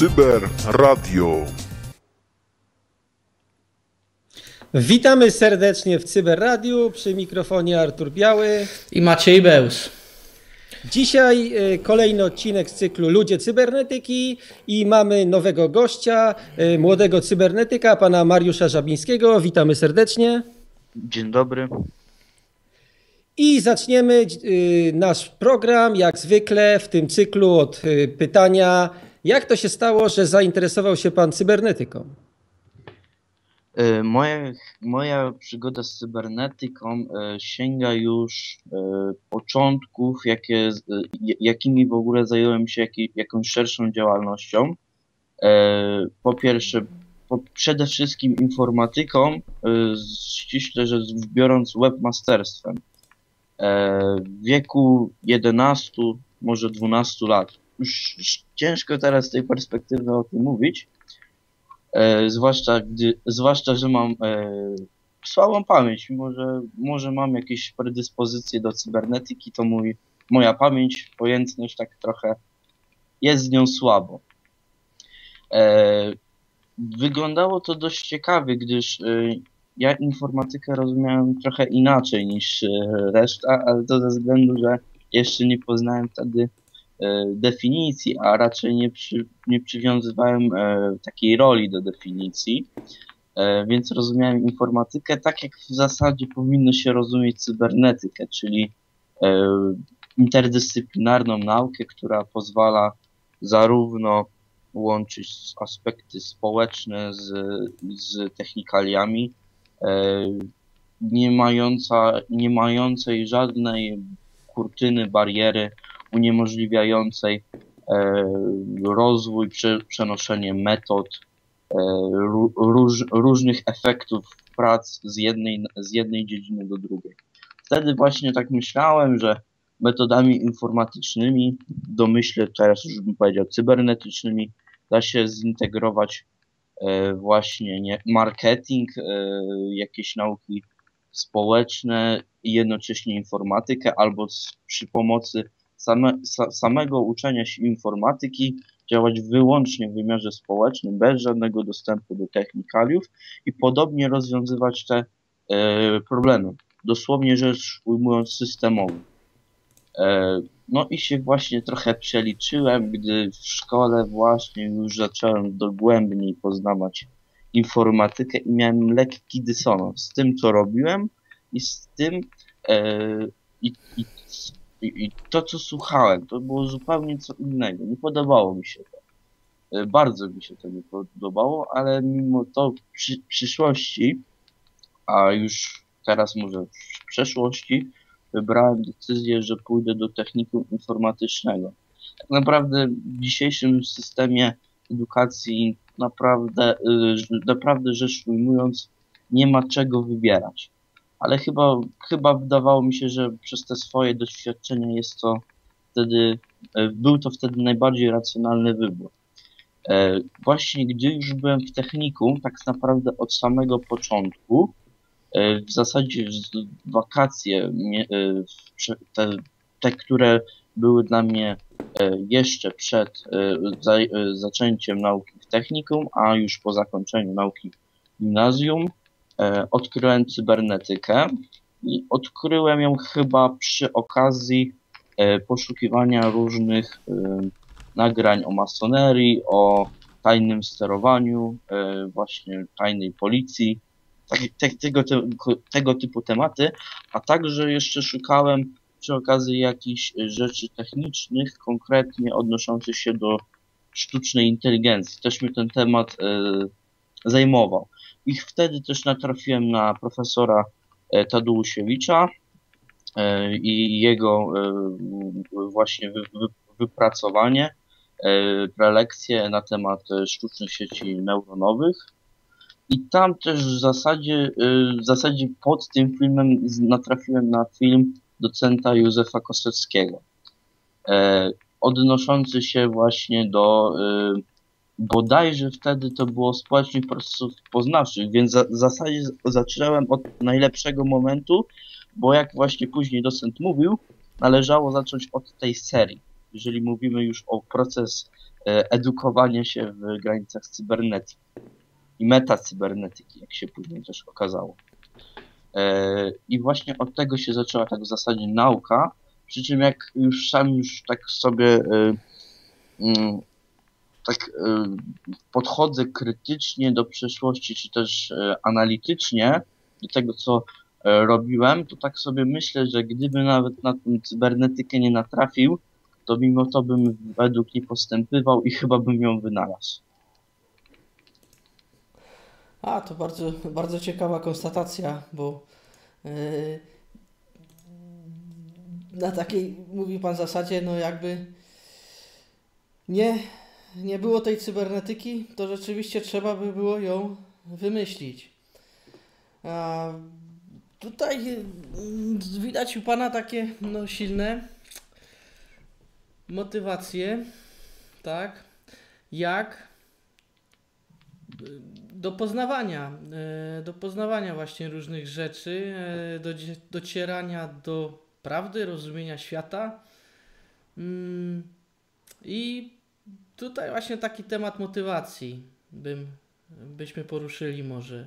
Cyber Radio. Witamy serdecznie w Cyber Radio przy mikrofonie Artur Biały i Maciej Beus. Dzisiaj e, kolejny odcinek z cyklu Ludzie Cybernetyki i mamy nowego gościa, e, młodego cybernetyka, pana Mariusza Żabińskiego. Witamy serdecznie. Dzień dobry. I zaczniemy e, nasz program, jak zwykle w tym cyklu od pytania, jak to się stało, że zainteresował się pan cybernetyką? E, moja, moja przygoda z cybernetyką e, sięga już e, początków, jakie, jakimi w ogóle zająłem się jakąś szerszą działalnością. Po pierwsze, przede wszystkim informatyką, ściśle rzecz biorąc webmasterstwem. W wieku 11, może 12 lat. Już ciężko teraz z tej perspektywy o tym mówić, E, zwłaszcza, gdy, zwłaszcza, że mam e, słabą pamięć, mimo że może mam jakieś predyspozycje do cybernetyki, to mój, moja pamięć, pojętność tak trochę jest z nią słabo. E, wyglądało to dość ciekawie, gdyż e, ja informatykę rozumiałem trochę inaczej niż e, reszta, ale to ze względu, że jeszcze nie poznałem wtedy definicji, a raczej nie, przy, nie przywiązywałem e, takiej roli do definicji, e, więc rozumiałem informatykę tak, jak w zasadzie powinno się rozumieć cybernetykę, czyli interdyscyplinarną naukę, która pozwala zarówno łączyć aspekty społeczne z, z technikaliami, nie, mająca, nie mającej żadnej kurtyny, bariery uniemożliwiającej e, rozwój, przenoszenie metod, e, róż, różnych efektów prac z jednej, z jednej dziedziny do drugiej. Wtedy właśnie tak myślałem, że metodami informatycznymi, domyślę teraz już bym powiedział cybernetycznymi, da się zintegrować e, właśnie nie, marketing, jakieś nauki społeczne i jednocześnie informatykę, albo przy pomocy same, sa, samego uczenia się informatyki działać wyłącznie w wymiarze społecznym, bez żadnego dostępu do technikaliów i podobnie rozwiązywać te e, problemy. Dosłownie rzecz ujmując systemowo. E, no i się właśnie trochę przeliczyłem, gdy w szkole właśnie już zacząłem dogłębniej poznawać informatykę i miałem lekki dysonans z tym, co robiłem i z tym, e, i, i i, I, to, co słuchałem, to było zupełnie co innego. Nie podobało mi się to. E, bardzo mi się to nie podobało, ale mimo to w przy, przyszłości, a już teraz może w przeszłości, wybrałem decyzję, że pójdę do technikum informatycznego. Tak naprawdę w dzisiejszym systemie edukacji naprawdę, e, naprawdę rzecz ujmując, nie ma czego wybierać ale chyba, chyba wydawało mi się, że przez te swoje doświadczenia jest to wtedy, e, był to wtedy najbardziej racjonalny wybór. E, właśnie gdy już byłem w technikum, tak naprawdę od samego początku, e, w zasadzie wakacje, te, te które były dla mnie jeszcze przed zaczęciem nauki w technikum, a już po zakończeniu nauki w gimnazjum, odkryłem cybernetykę i odkryłem ją chyba przy okazji e, poszukiwania różnych e, nagrań o masonerii, o tajnym sterowaniu, właśnie tajnej policji, tak, te, tego, te, tego typu tematy, a także jeszcze szukałem przy okazji jakichś rzeczy technicznych, konkretnie odnoszących się do sztucznej inteligencji. Też mnie ten temat zajmował. I wtedy też natrafiłem na profesora e, Tadeusiewicza e, i jego e, właśnie wypracowanie, prelekcje na temat sztucznych sieci neuronowych. I tam też w zasadzie, w zasadzie pod tym filmem natrafiłem na film docenta Józefa Koseckiego, odnoszący się właśnie do bodajże wtedy to było społecznych procesów poznawczych, więc w zasadzie zaczynałem od najlepszego momentu, bo jak właśnie później docent mówił, należało zacząć od tej serii. Jeżeli mówimy już o proces e, edukowanie się w granicach cybernetyki i metacybernetyki, jak się później też okazało. E, I właśnie od tego się zaczęła tak w zasadzie nauka, przy czym jak już sam już tak sobie e, mm, tak podchodzę krytycznie do przeszłości, czy też analitycznie do tego, co robiłem, to tak sobie myślę, że gdyby nawet na tę cybernetykę nie natrafił, to mimo to bym według nie postępywał i chyba bym ją wynalazł. A, to bardzo, bardzo ciekawa konstatacja, bo yy, na takiej, mówi Pan zasadzie, no jakby nie, nie było tej cybernetyki, to rzeczywiście trzeba by było ją wymyślić. A tutaj yy, widać u Pana takie no, silne motywacje, tak, jak do poznawania, e, do poznawania właśnie różnych rzeczy, e, do docierania do prawdy, rozumienia świata. Mm, I tutaj właśnie taki temat motywacji bym, byśmy poruszyli może.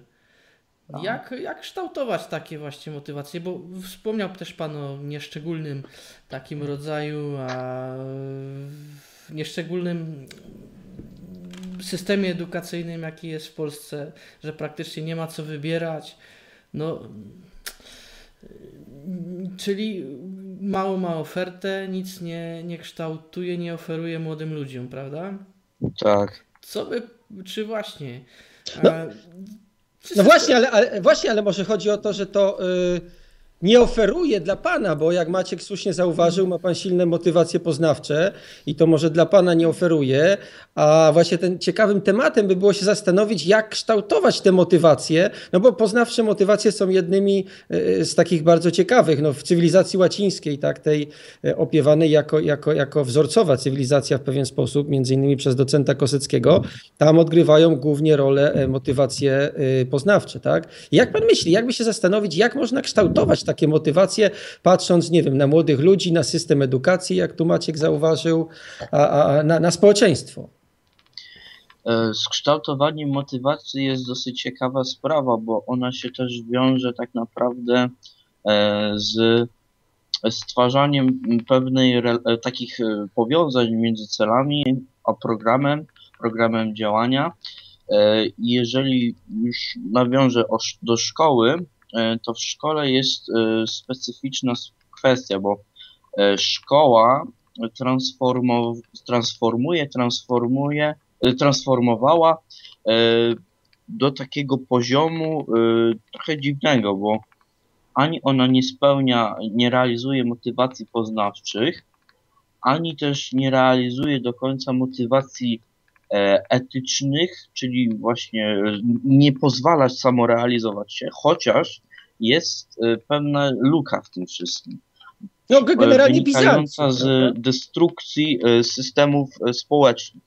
Jak, jak kształtować takie właśnie motywacje? Bo wspomniał też Pan o nieszczególnym takim rodzaju, a nieszczególnym systemie edukacyjnym, jaki jest w Polsce, że praktycznie nie ma co wybierać. No, czyli mało ma ofertę, nic nie, nie kształtuje, nie oferuje młodym ludziom, prawda? Tak. Co by, czy właśnie. No, a, no właśnie, ale, ale, właśnie, ale może chodzi o to, że to. Yy nie oferuje dla Pana, bo jak Maciek słusznie zauważył, ma Pan silne motywacje poznawcze i to może dla Pana nie oferuje, a właśnie ten ciekawym tematem by było się zastanowić, jak kształtować te motywacje, no bo poznawcze motywacje są jednymi e, z takich bardzo ciekawych. No w cywilizacji łacińskiej, tak, tej e, opiewanej jako, jako, jako wzorcowa cywilizacja w pewien sposób, między innymi przez docenta Koseckiego, tam odgrywają głównie rolę e, motywacje poznawcze, tak. Jak Pan myśli, jakby się zastanowić, jak można kształtować takie motywacje, patrząc, nie wiem, na młodych ludzi, na system edukacji, jak tu Maciek zauważył, a, a na, na społeczeństwo? E, z kształtowaniem motywacji jest dosyć ciekawa sprawa, bo ona się też wiąże tak naprawdę e, z stwarzaniem pewnej e, takich powiązań między celami a programem, programem działania. Jeżeli już nawiążę do szkoły, to w szkole jest specyficzna kwestia, bo szkoła transformuje, transformuje transformowała do takiego poziomu trochę dziwnego, bo ani ona nie spełnia, nie realizuje motywacji poznawczych, ani też nie realizuje do końca motywacji e, etycznych, czyli właśnie nie pozwala samorealizować się, chociaż jest pewna luka w tym wszystkim. No, generalnie wynikająca z destrukcji systemów społecznych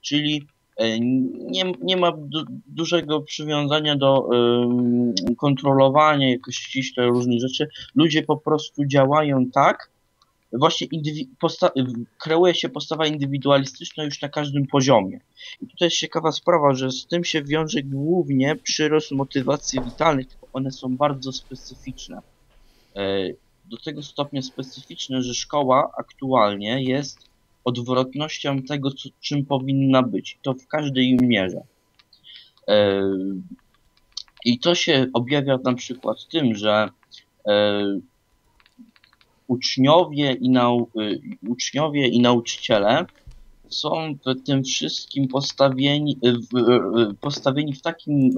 czyli e, nie, nie ma du dużego przywiązania do y, kontrolowania jakoś ściśle różnych rzeczy. Ludzie po prostu działają tak, właśnie kreuje się postawa indywidualistyczna już na każdym poziomie. I tutaj jest ciekawa sprawa, że z tym się wiąże głównie przyrost motywacji witalnych, one są bardzo specyficzne. E, do tego stopnia specyficzne, że szkoła aktualnie jest odwrotnością tego, co, czym powinna być. To w każdej mierze. E, I to się objawia na przykład tym, że e, uczniowie i, nau, e, uczniowie i nauczyciele są w tym wszystkim postawieni, w, postawieni w takim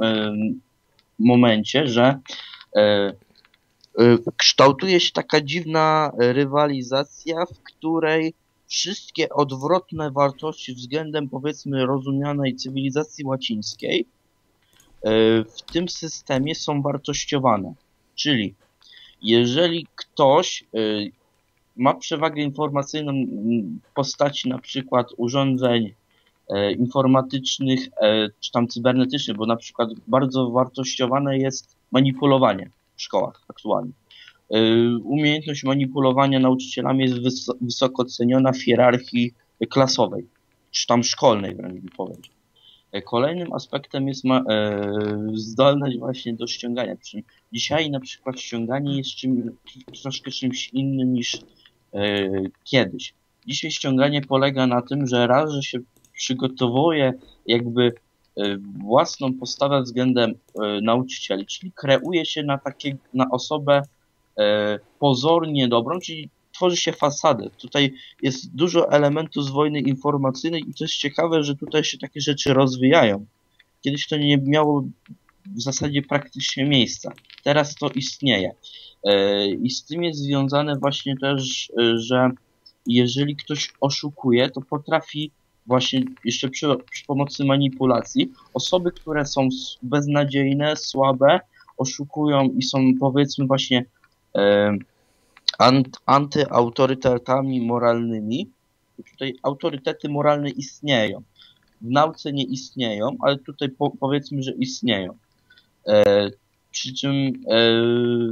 momencie, że kształtuje się taka dziwna rywalizacja, w której wszystkie odwrotne wartości względem powiedzmy rozumianej cywilizacji łacińskiej e, w tym systemie są wartościowane. Czyli jeżeli ktoś e, ma przewagę informacyjną w postaci na przykład urządzeń e, informatycznych czy tam cybernetycznych, bo na przykład bardzo wartościowane jest manipulowanie w szkołach aktualnie. Y, umiejętność manipulowania nauczycielami jest wysoko ceniona w hierarchii klasowej. czy tam szkolnej wręcz bym powiedział. E, Kolejnym aspektem jest ma, e, zdolność właśnie do ściągania. Czym dzisiaj na przykład ściąganie jest czym, troszkę czymś innym niż e, kiedyś. Dzisiaj ściąganie polega na tym, że raz, że się przygotowuje jakby e, własną postawę względem e, nauczycieli, czyli kreuje się na takie, na osobę e, pozornie dobrą, czyli tworzy się fasadę. Tutaj jest dużo elementów z wojny informacyjnej i to jest ciekawe, że tutaj się takie rzeczy rozwijają. Kiedyś to nie miało w zasadzie praktycznie miejsca. Teraz to istnieje. E, I z tym jest związane właśnie też, e, że jeżeli ktoś oszukuje, to potrafi właśnie jeszcze przy, przy pomocy manipulacji osoby, które są beznadziejne, słabe, oszukują i są powiedzmy właśnie e, antyautorytetami moralnymi. Tutaj autorytety moralne istnieją. W nauce nie istnieją, ale tutaj po, powiedzmy, że istnieją. E, przy czym e,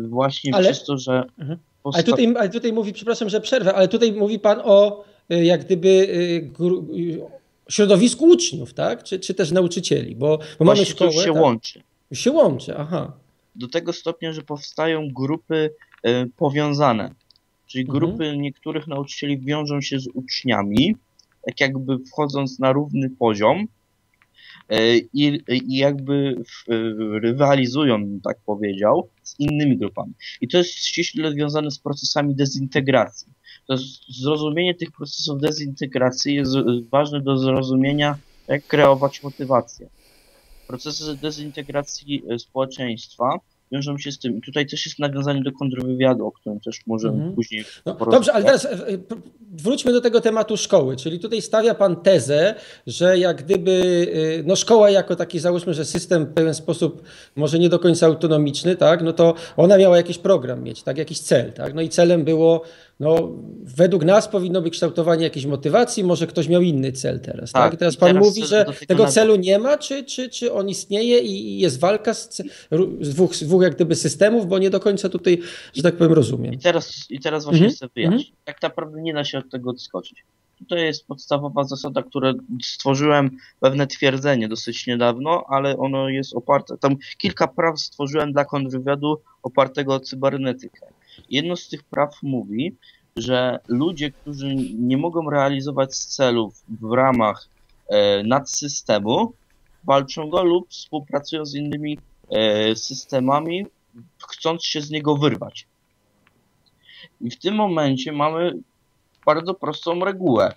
właśnie Ale- przez to, że Mhm. Ale tutaj, ale tutaj mówi, przepraszam, że przerwę, ale tutaj mówi pan o y, jak gdyby y, gru, y, środowisku uczniów, tak? Czy, czy też nauczycieli, bo, bo mamy to szkołę. już się tak? łączy. Się łączy, aha. do tego stopnia, że powstają grupy e, powiązane. Czyli Mhm. grupy niektórych nauczycieli wiążą się z uczniami, tak jakby wchodząc na równy poziom e, i, i jakby e, rywalizują, tak powiedział, z innymi grupami. I to jest ściśle związane z procesami dezintegracji. To zrozumienie tych procesów dezintegracji jest ważne do zrozumienia, jak kreować motywację. Procesy dezintegracji społeczeństwa wiążą się z tym. I tutaj też jest nawiązanie do kontrwywiadu, o którym też możemy Mhm. później No, porozmawiać. dobrze, ale teraz e, e, wróćmy do tego tematu szkoły. Czyli tutaj stawia Pan tezę, że jak gdyby e, no szkoła jako taki, załóżmy, że system w pewien sposób może nie do końca autonomiczny, tak, no to ona miała jakiś program mieć, tak, jakiś cel, tak, no i celem było, no według nas powinno być kształtowanie jakiejś motywacji, może ktoś miał inny cel teraz, tak, Tak, I teraz Pan teraz mówi, że tego celu nie ma, czy, czy, czy on istnieje i jest walka z, z, dwóch, z dwóch jak gdyby systemów, bo nie do końca tutaj, że tak powiem, rozumiem. I teraz, I teraz właśnie Mhm, chcę wyjaśnić. Tak naprawdę nie da się od tego odskoczyć. Tutaj jest podstawowa zasada, którą stworzyłem pewne twierdzenie dosyć niedawno, ale ono jest oparte. Tam kilka praw stworzyłem dla kontrwywiadu opartego o cybernetykę. Jedno z tych praw mówi, że ludzie, którzy nie mogą realizować celów w ramach e, nadsystemu, walczą go lub współpracują z innymi e, systemami, chcąc się z niego wyrwać. I w tym momencie mamy bardzo prostą regułę.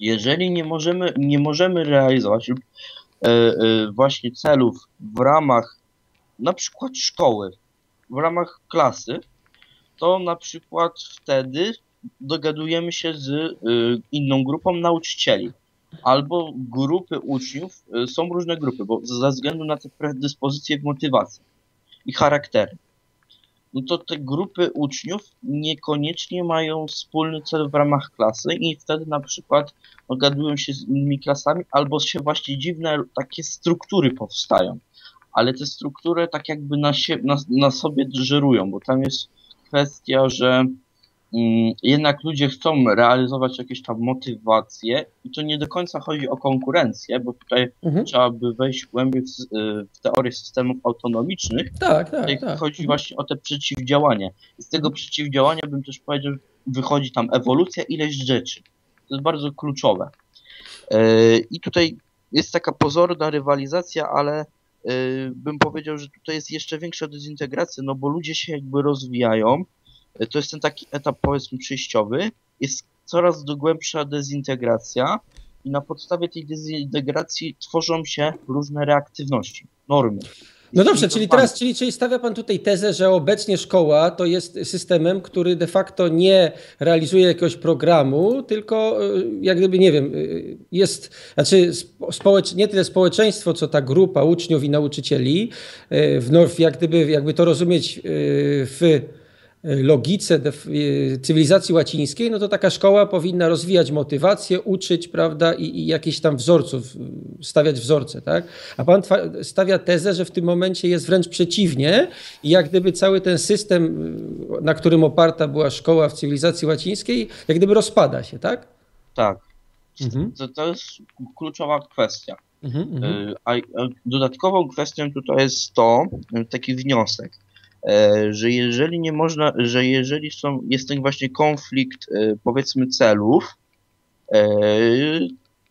Jeżeli nie możemy, nie możemy realizować lub e, właśnie celów w ramach na przykład szkoły, w ramach klasy, to na przykład wtedy dogadujemy się z e, inną grupą nauczycieli. Albo grupy uczniów, e, są różne grupy, bo ze względu na te predyspozycje w motywacji i charaktery no to te grupy uczniów niekoniecznie mają wspólny cel w ramach klasy i wtedy na przykład dogadują się z innymi klasami albo się właśnie dziwne takie struktury powstają. Ale te struktury tak jakby na, sie, na, na sobie żerują, bo tam jest kwestia, że mm, jednak ludzie chcą realizować jakieś tam motywacje i to nie do końca chodzi o konkurencję, bo tutaj Mhm. trzeba by wejść głębiej w, y, w teorię systemów autonomicznych, Tak, Tutaj tak, tak. chodzi właśnie o te przeciwdziałanie. Z tego przeciwdziałania bym też powiedział, wychodzi tam ewolucja, ileś rzeczy. To jest bardzo kluczowe. Yy, I tutaj jest taka pozorna rywalizacja, ale bym powiedział, że tutaj jest jeszcze większa dezintegracja, no bo ludzie się jakby rozwijają. Yy, To jest ten taki etap powiedzmy przejściowy. Jest coraz głębsza dezintegracja i na podstawie tej dezintegracji tworzą się różne reaktywności, normy. No dobrze, czyli teraz, czyli, czyli stawia Pan tutaj tezę, że obecnie szkoła to jest systemem, który de facto nie realizuje jakiegoś programu, tylko y, jak gdyby, nie wiem, y, jest, znaczy spo- społecz, nie tyle społeczeństwo, co ta grupa uczniów i nauczycieli, y, w, jak gdyby, jakby to rozumieć w logice def- y, cywilizacji łacińskiej, no to taka szkoła powinna rozwijać motywację, uczyć, prawda, i, i jakieś tam wzorców, y, stawiać wzorce, tak? A pan stawia tezę, że w tym momencie jest wręcz przeciwnie i jak gdyby cały ten system, y, na którym oparta była szkoła w cywilizacji łacińskiej, jak gdyby rozpada się, tak? Tak. Mhm. To, to jest kluczowa kwestia. Mhm, mhm. Y, A dodatkową kwestią tutaj jest to, taki wniosek, e, że jeżeli nie można, że jeżeli są, jest ten właśnie konflikt e, powiedzmy celów, e,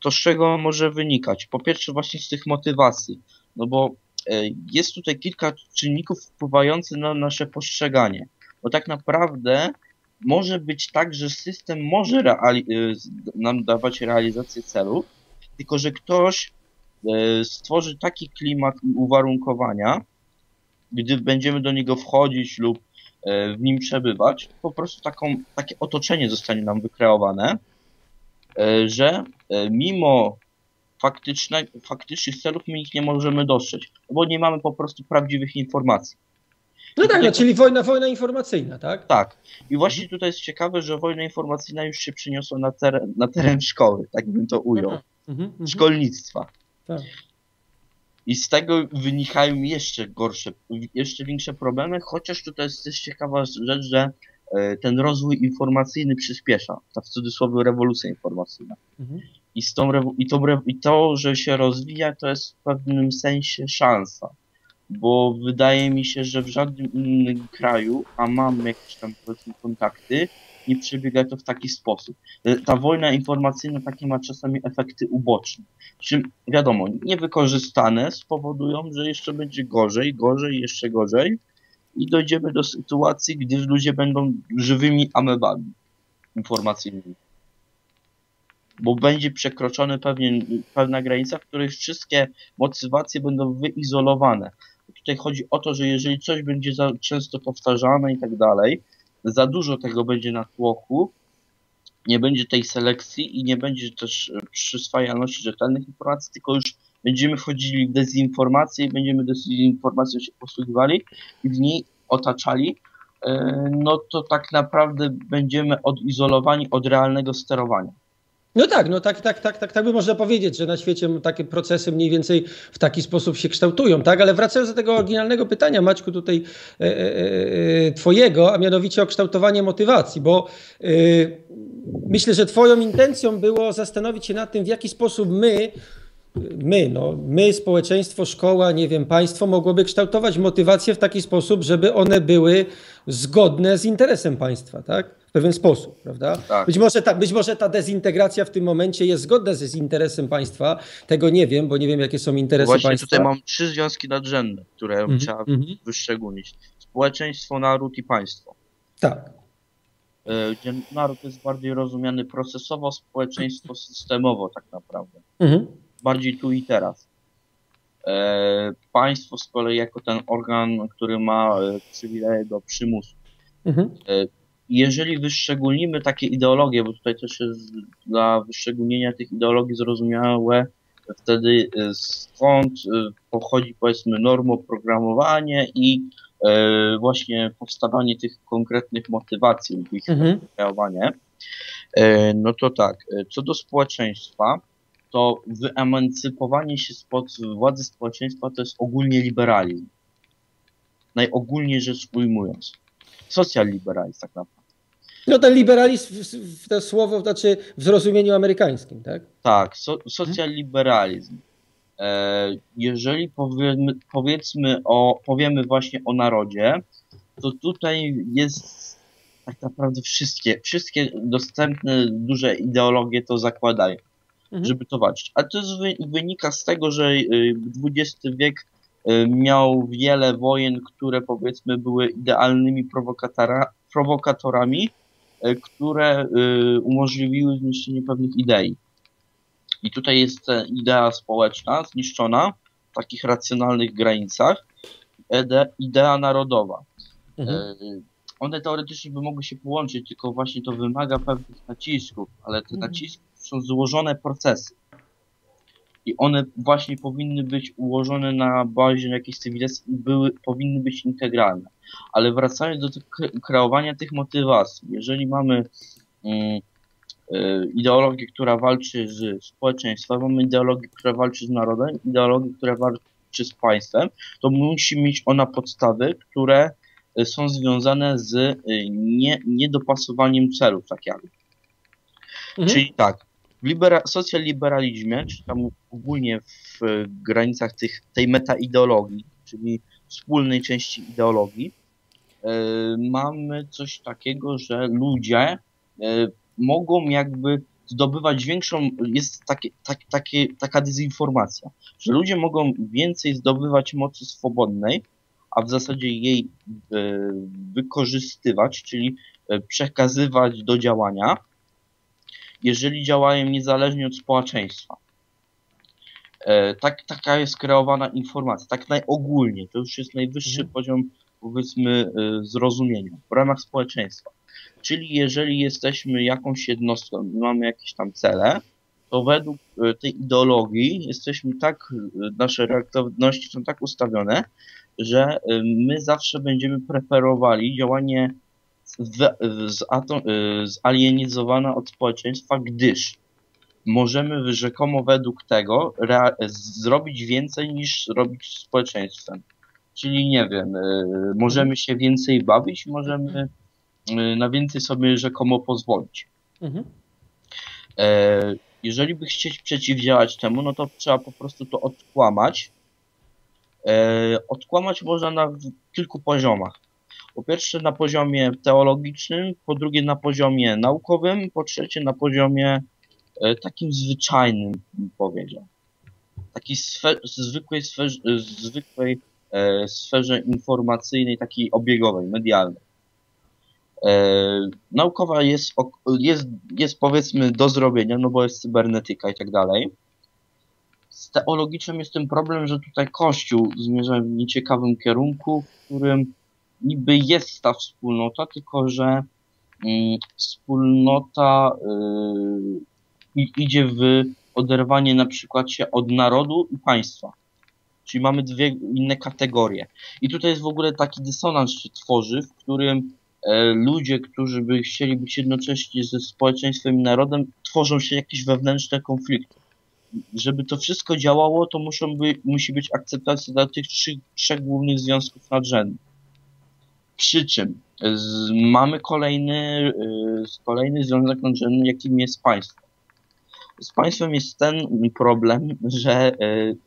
to z czego może wynikać? Po pierwsze właśnie z tych motywacji, no bo e, jest tutaj kilka czynników wpływających na nasze postrzeganie, bo tak naprawdę może być tak, że system może nam dawać realizację celów, tylko że ktoś e, stworzy taki klimat i uwarunkowania, gdy będziemy do niego wchodzić lub e, w nim przebywać, po prostu taką, takie otoczenie zostanie nam wykreowane, e, że e, mimo faktyczne, faktycznych celów my ich nie możemy dostrzec, bo nie mamy po prostu prawdziwych informacji. No tak, no, czyli wojna, wojna informacyjna, tak? Tak. I właśnie tutaj jest ciekawe, że wojna informacyjna już się przyniosła na teren, na teren szkoły, tak bym to ujął. Mhm, mhm. Szkolnictwa. Tak. I z tego wynikają jeszcze gorsze, jeszcze większe problemy, chociaż tutaj jest też ciekawa rzecz, że e, ten rozwój informacyjny przyspiesza, ta w cudzysłowie rewolucja informacyjna. Mhm. I, z tą, i, re- I to, że się rozwija, to jest w pewnym sensie szansa. Bo wydaje mi się, że w żadnym innym kraju, a mam jakieś tam powiedzmy kontakty, nie przebiega to w taki sposób. E, Ta wojna informacyjna takie ma czasami efekty uboczne. Czym wiadomo, niewykorzystane spowodują, że jeszcze będzie gorzej, gorzej, jeszcze gorzej i dojdziemy do sytuacji, gdy ludzie będą żywymi amebami informacyjnymi. Bo będzie przekroczony pewien, pewna granica, w której wszystkie motywacje będą wyizolowane. Tutaj chodzi o to, że jeżeli coś będzie za często powtarzane i tak dalej, za dużo tego będzie na tłoku, nie będzie tej selekcji i nie będzie też e, przyswajalności rzetelnych informacji, tylko już będziemy wchodzili w dezinformację i będziemy dezinformacją się posługiwali i w niej otaczali, e, no to tak naprawdę będziemy odizolowani od realnego sterowania. No tak, no tak, tak, tak, tak, tak by można powiedzieć, że na świecie takie procesy mniej więcej w taki sposób się kształtują, tak? Ale wracając do tego oryginalnego pytania, Maćku, tutaj e, e, e, twojego, a mianowicie o kształtowanie motywacji, bo e, myślę, że twoją intencją było zastanowić się nad tym, w jaki sposób my, my, no, my, społeczeństwo, szkoła, nie wiem, państwo mogłoby kształtować motywacje w taki sposób, żeby one były zgodne z interesem państwa, tak? W pewien sposób, prawda? Tak. Być, może ta, być może ta dezintegracja w tym momencie jest zgodna z interesem państwa. Tego nie wiem, bo nie wiem, jakie są interesy Właśnie państwa. tutaj mam trzy związki nadrzędne, które Mhm, trzeba mhm. wyszczególnić. Społeczeństwo, naród i państwo. Tak. E, Gdzie naród jest bardziej rozumiany procesowo, społeczeństwo systemowo tak naprawdę. Mhm. bardziej tu i teraz. E, państwo z kolei jako ten organ, który ma e, przywileje do przymusu. Mhm. Jeżeli wyszczególnimy takie ideologie, bo tutaj też jest dla wyszczególnienia tych ideologii zrozumiałe wtedy e, skąd e, pochodzi powiedzmy normoprogramowanie i e, właśnie powstawanie tych konkretnych motywacji lub ich Mhm. kreowanie. No to tak, co do społeczeństwa, to wyemancypowanie się spod władzy społeczeństwa to jest ogólnie liberalizm. Najogólniej rzecz ujmując. Socjal-liberalizm tak naprawdę. No ten liberalizm, to słowo, znaczy w zrozumieniu amerykańskim, tak? Tak, so, socjal-liberalizm. E, jeżeli powiemy, powiedzmy o, powiemy właśnie o narodzie, to tutaj jest tak naprawdę wszystkie, wszystkie dostępne duże ideologie to zakładają. Mhm. żeby to walczyć. A to jest wy, wynika z tego, że y, XX wiek y, miał wiele wojen, które powiedzmy były idealnymi prowokatora, prowokatorami, y, które y, umożliwiły zniszczenie pewnych idei. I tutaj jest ta idea społeczna zniszczona w takich racjonalnych granicach, ide, idea narodowa. Mhm. One teoretycznie by mogły się połączyć, tylko właśnie to wymaga pewnych nacisków, ale te Mhm. naciski są złożone procesy. I one właśnie powinny być ułożone na bazie jakiejś cywilizacji i były, powinny być integralne. Ale wracając do kreowania tych motywacji, jeżeli mamy mm, y, ideologię, która walczy z społeczeństwem, mamy ideologię, która walczy z narodem, ideologię, która walczy z państwem, to musi mieć ona podstawy, które y, są związane z y, nie, niedopasowaniem celów, tak jakby. Mhm. Czyli tak, w libera- socjaliberalizmie, czy tam ogólnie w granicach tych, tej metaideologii, czyli wspólnej części ideologii, e, mamy coś takiego, że ludzie e, mogą jakby zdobywać większą, jest takie, tak, taka dezinformacja, że ludzie mogą więcej zdobywać mocy swobodnej, a w zasadzie jej e, wykorzystywać, czyli przekazywać do działania, jeżeli działają niezależnie od społeczeństwa. E, Tak, taka jest kreowana informacja, tak najogólnie, to już jest najwyższy Mhm. poziom, powiedzmy, e, zrozumienia w ramach społeczeństwa. Czyli jeżeli jesteśmy jakąś jednostką mamy jakieś tam cele, to według e, tej ideologii jesteśmy tak, nasze reaktywności są tak ustawione, że my zawsze będziemy preferowali działanie z, z, atom, y, zalienizowana od społeczeństwa, gdyż możemy rzekomo według tego zrobić więcej niż robić z społeczeństwem. Czyli nie wiem, y, możemy się więcej bawić, możemy y, na więcej sobie rzekomo pozwolić. Mhm. E, jeżeli by chcieć przeciwdziałać temu, no to trzeba po prostu to odkłamać. E, odkłamać można na kilku poziomach. Po pierwsze na poziomie teologicznym, po drugie na poziomie naukowym, po trzecie na poziomie e, takim zwyczajnym, bym powiedział. Takiej zwykłej, sferze, zwykłej e, sferze informacyjnej, takiej obiegowej, medialnej. E, naukowa jest, jest, jest powiedzmy do zrobienia, no bo jest cybernetyka i tak dalej. Z teologicznym jest ten problem, że tutaj Kościół zmierza w nieciekawym kierunku, w którym niby jest ta wspólnota, tylko że mm, wspólnota y, idzie w oderwanie na przykład się od narodu i państwa. Czyli mamy dwie inne kategorie. I tutaj jest w ogóle taki dysonans się tworzy, w którym e, ludzie, którzy by chcieli być jednocześnie ze społeczeństwem i narodem, tworzą się jakieś wewnętrzne konflikty. Żeby to wszystko działało, to muszą by, musi być akceptacja dla tych trzy, trzech głównych związków nadrzędnych. Przy czym z, mamy kolejny, y, kolejny związek nadrzędny, jakim jest państwo. Z państwem jest ten problem, że y,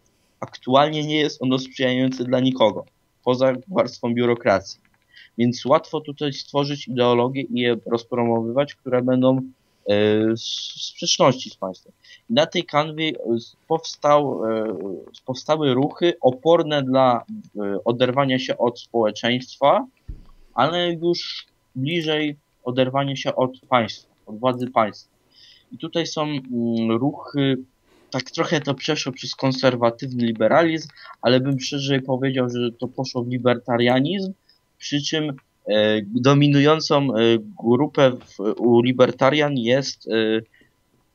aktualnie nie jest ono sprzyjające dla nikogo, poza warstwą biurokracji. Więc łatwo tutaj stworzyć ideologię i je rozpromowywać, które będą y, w sprzeczności z państwem. Na tej kanwie powstał, powstały ruchy oporne dla oderwania się od społeczeństwa, ale już bliżej oderwania się od państwa, od władzy państwa. I tutaj są mm, ruchy, tak trochę to przeszło przez konserwatywny liberalizm, ale bym szerzej powiedział, że to poszło w libertarianizm, przy czym e, dominującą e, grupę u libertarian jest e,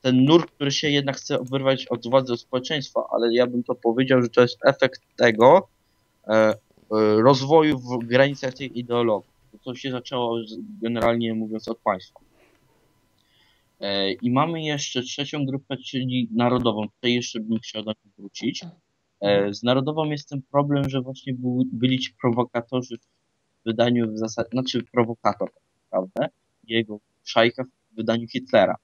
ten nurt, który się jednak chce wyrwać od władzy od społeczeństwa, ale ja bym to powiedział, że to jest efekt tego rozwoju w granicach tej ideologii. To się zaczęło generalnie mówiąc od państwa. E, I mamy jeszcze trzecią grupę, czyli narodową. Tutaj jeszcze bym chciał do niej wrócić. E, Z narodową jest ten problem, że właśnie byli ci prowokatorzy w wydaniu w zasadzie, znaczy prowokator, naprawdę, jego szajka w wydaniu Hitlera.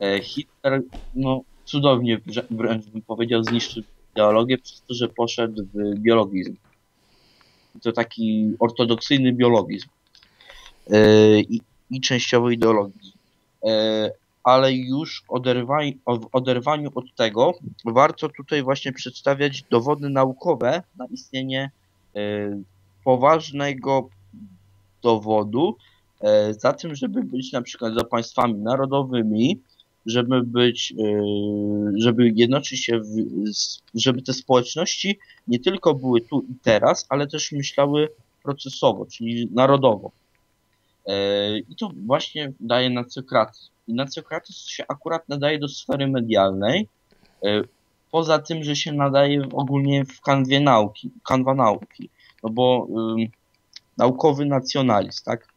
E, Hitler, no cudownie wręcz bym powiedział, zniszczył ideologię przez to, że poszedł w biologizm. To taki ortodoksyjny biologizm. E, I, i częściowo ideologizm. E, ale już w oderwaniu od tego warto tutaj właśnie przedstawiać dowody naukowe na istnienie e, poważnego dowodu za tym, żeby być na przykład za państwami narodowymi, żeby być, e, żeby jednoczyć się, w, żeby te społeczności nie tylko były tu i teraz, ale też myślały procesowo, czyli narodowo. E, I to właśnie daje nacjokratyzm. I nacjokratyzm się akurat nadaje do sfery medialnej, e, poza tym, że się nadaje ogólnie w kanwie nauki, kanwa nauki. No bo ym, naukowy nacjonalizm, tak?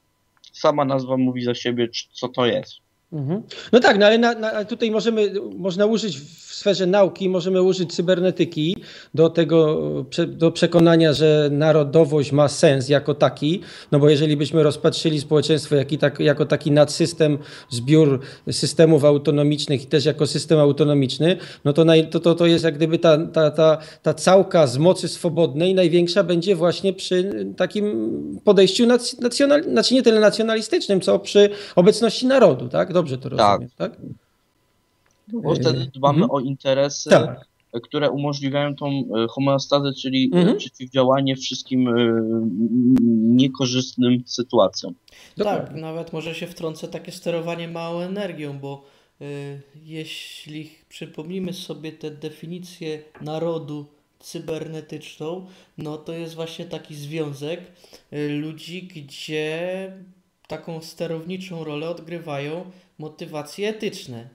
Sama nazwa mówi za siebie, co to jest. Mhm. No tak, no ale na, na, tutaj możemy, można użyć w sferze nauki możemy użyć cybernetyki do tego, do przekonania, że narodowość ma sens jako taki, no bo jeżeli byśmy rozpatrzyli społeczeństwo jak tak, jako taki nadsystem, zbiór systemów autonomicznych i też jako system autonomiczny, no to, naj, to, to, to jest jak gdyby ta, ta, ta, ta całka z mocy swobodnej największa będzie właśnie przy takim podejściu nacjonal, znaczy nie tyle nacjonalistycznym, co przy obecności narodu, tak? Dobrze to rozumiem, tak? tak? Bo wtedy dbamy mhm. o interesy, tak. które umożliwiają tą e, homeostazę, czyli e, mhm. przeciwdziałanie wszystkim e, niekorzystnym sytuacjom. Tak, nawet może się wtrącę takie sterowanie małą energią, bo jeśli przypomnimy sobie tę definicję narodu cybernetyczną, no to jest właśnie taki związek ludzi, gdzie taką sterowniczą rolę odgrywają motywacje etyczne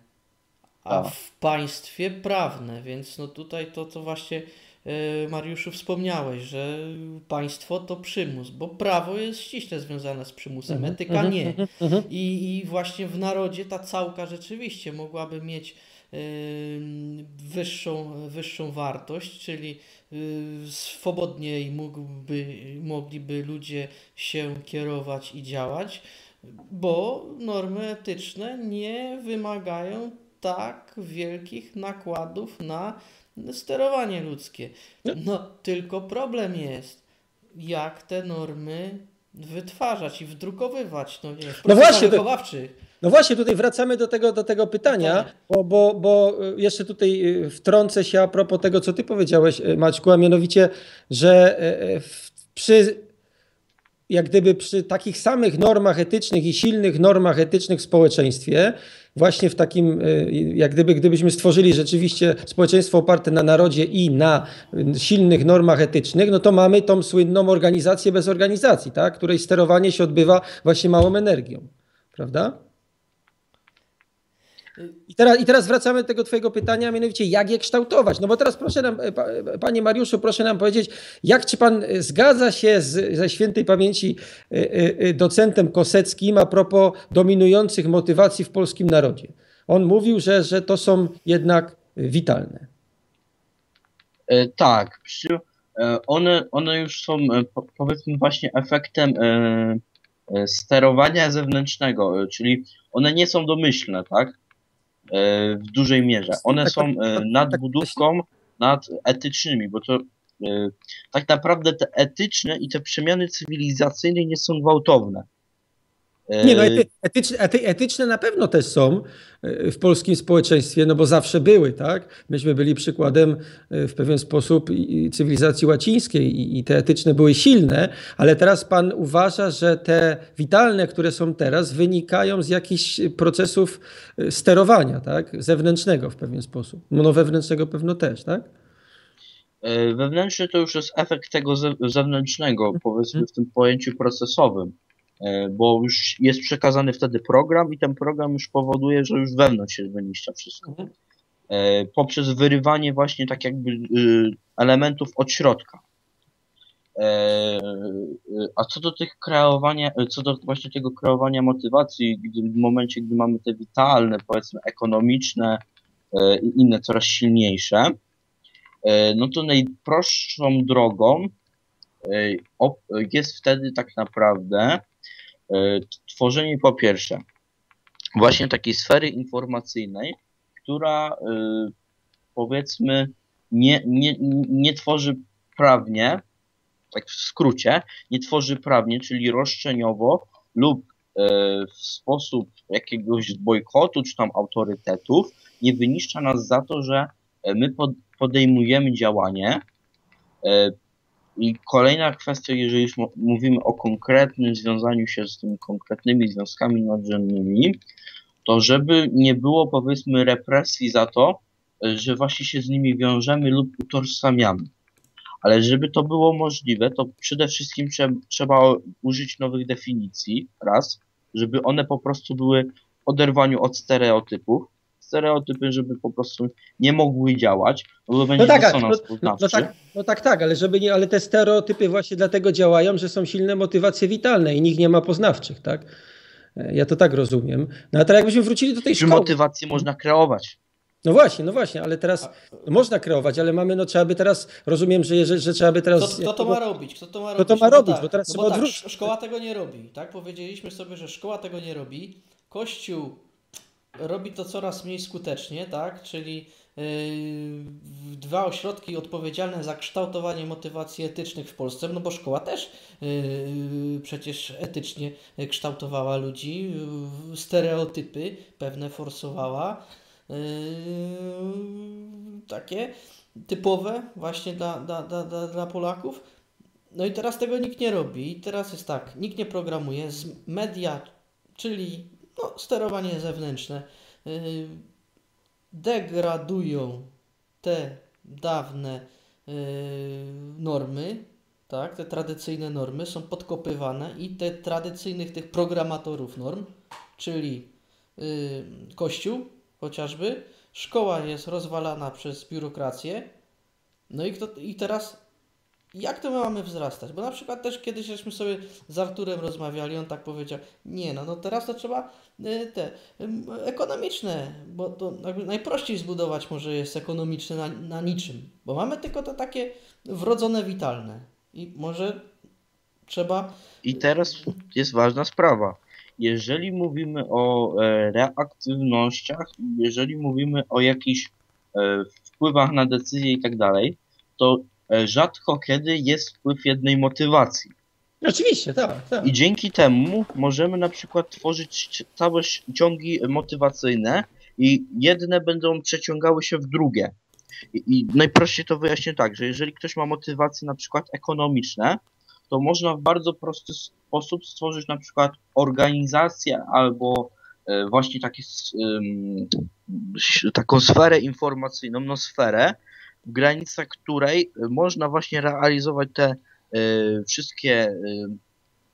a w państwie prawne, więc no tutaj to, co właśnie e, Mariuszu wspomniałeś, że państwo to przymus, bo prawo jest ściśle związane z przymusem, mhm, etyka mhm, nie. Mhm, I, I właśnie w narodzie ta całka rzeczywiście mogłaby mieć wyższą, wyższą wartość, czyli y, swobodniej mógłby, mogliby ludzie się kierować i działać, bo normy etyczne nie wymagają tak wielkich nakładów na sterowanie ludzkie. No, tylko problem jest, jak te normy wytwarzać i wdrukowywać, no nie, no właśnie, wychowawczych. No właśnie, tutaj wracamy do tego, do tego pytania, bo, bo, bo jeszcze tutaj y, wtrącę się a propos tego, co ty powiedziałeś, y, Maćku, a mianowicie, że y, przy jak gdyby przy takich samych normach etycznych i silnych normach etycznych w społeczeństwie, właśnie w takim, y, jak gdyby, gdybyśmy stworzyli rzeczywiście społeczeństwo oparte na narodzie i na silnych normach etycznych, no to mamy tą słynną organizację bez organizacji, tak? której sterowanie się odbywa właśnie małą energią. Prawda? I teraz, I teraz wracamy do tego Twojego pytania, mianowicie jak je kształtować. No bo teraz proszę nam, e, Panie Mariuszu, proszę nam powiedzieć, jak czy Pan zgadza się z, ze świętej pamięci e, e, docentem Koseckim a propos dominujących motywacji w polskim narodzie? On mówił, że, że to są jednak witalne. Tak, one, one już są powiedzmy właśnie efektem sterowania zewnętrznego, czyli one nie są domyślne, tak? E, w dużej mierze. One są e, nadbudówką nad etycznymi, bo to e, tak naprawdę te etyczne i te przemiany cywilizacyjne nie są gwałtowne. Nie, no ety, etyczne, ety, etyczne na pewno też są e, w polskim społeczeństwie, no bo zawsze były, tak? Myśmy byli przykładem e, w pewien sposób cywilizacji łacińskiej i te etyczne były silne, ale teraz pan uważa, że te witalne, które są teraz, wynikają z jakichś procesów e, sterowania, tak? Zewnętrznego w pewien sposób. No wewnętrznego pewno też, tak? Wewnętrzny to już jest efekt tego zewnętrznego, powiedzmy w tym pojęciu procesowym. E, bo już jest przekazany wtedy program i ten program już powoduje, że już wewnątrz się wyniszcza wszystko. Mhm. E, poprzez wyrywanie właśnie tak jakby y, elementów od środka. E, a co do tych kreowania, co do właśnie tego kreowania motywacji, gdy w momencie, gdy mamy te witalne, powiedzmy ekonomiczne i inne coraz silniejsze, no to najprostszą drogą jest wtedy tak naprawdę E, tworzenie po pierwsze właśnie takiej sfery informacyjnej, która e, powiedzmy nie, nie, nie tworzy prawnie, tak w skrócie, nie tworzy prawnie, czyli roszczeniowo lub e, w sposób jakiegoś bojkotu czy tam autorytetów, nie wyniszcza nas za to, że my podejmujemy działanie i kolejna kwestia, jeżeli już mówimy o konkretnym związaniu się z tymi konkretnymi związkami nadrzędnymi, to żeby nie było powiedzmy represji za to, że właśnie się z nimi wiążemy lub utożsamiamy. Ale żeby to było możliwe, to przede wszystkim trzeba, użyć nowych definicji, raz, żeby one po prostu były w oderwaniu od stereotypów, stereotypy, żeby po prostu nie mogły działać, bo będzie no tak, no, no, no, tak, no tak, tak, ale żeby nie, ale te stereotypy właśnie dlatego działają, że są silne motywacje witalne i nikt nie ma poznawczych, tak? Ja to tak rozumiem. No a teraz jakbyśmy wrócili do tej szkoły. motywacje można kreować. No właśnie, no właśnie, ale teraz można kreować, ale mamy, no trzeba by teraz, rozumiem, że, że, że trzeba by teraz... Kto, kto to ma robić? Kto to ma Kto robić? to ma No bo robić? tak, Bo teraz no trzeba bo tak, odwrócić. Szkoła tego nie robi, tak? Powiedzieliśmy sobie, że szkoła tego nie robi. Kościół robi to coraz mniej skutecznie, tak? Czyli yy, dwa ośrodki odpowiedzialne za kształtowanie motywacji etycznych w Polsce, no bo szkoła też yy, przecież etycznie kształtowała ludzi, yy, stereotypy pewne forsowała. Yy, takie typowe właśnie dla, dla, dla, dla, dla Polaków. No i teraz tego nikt nie robi. I teraz jest tak, nikt nie programuje. Z media, czyli no, sterowanie zewnętrzne, yy, degradują te dawne yy, normy, tak, te tradycyjne normy są podkopywane i te tradycyjnych tych programatorów norm, czyli yy, Kościół chociażby, szkoła jest rozwalana przez biurokrację, no i, kto, i teraz jak to my mamy wzrastać? Bo na przykład też kiedyś żeśmy sobie z Arturem rozmawiali, on tak powiedział, nie no, no teraz to trzeba y, te ekonomiczne, bo to najprościej zbudować może jest ekonomiczne na, na niczym, bo mamy tylko to takie wrodzone witalne i może trzeba I teraz jest ważna sprawa. Jeżeli mówimy o e, reaktywnościach, jeżeli mówimy o jakichś e, wpływach na decyzje i tak dalej, to rzadko kiedy jest wpływ jednej motywacji. Oczywiście, tak, tak. I dzięki temu możemy na przykład tworzyć całe ciągi motywacyjne i jedne będą przeciągały się w drugie. I, I najprościej to wyjaśnię tak, że jeżeli ktoś ma motywacje na przykład ekonomiczne, to można w bardzo prosty sposób stworzyć na przykład organizację albo e, właśnie ś- taką sferę informacyjną, no sferę, w granicach której e, można właśnie realizować te e, wszystkie e,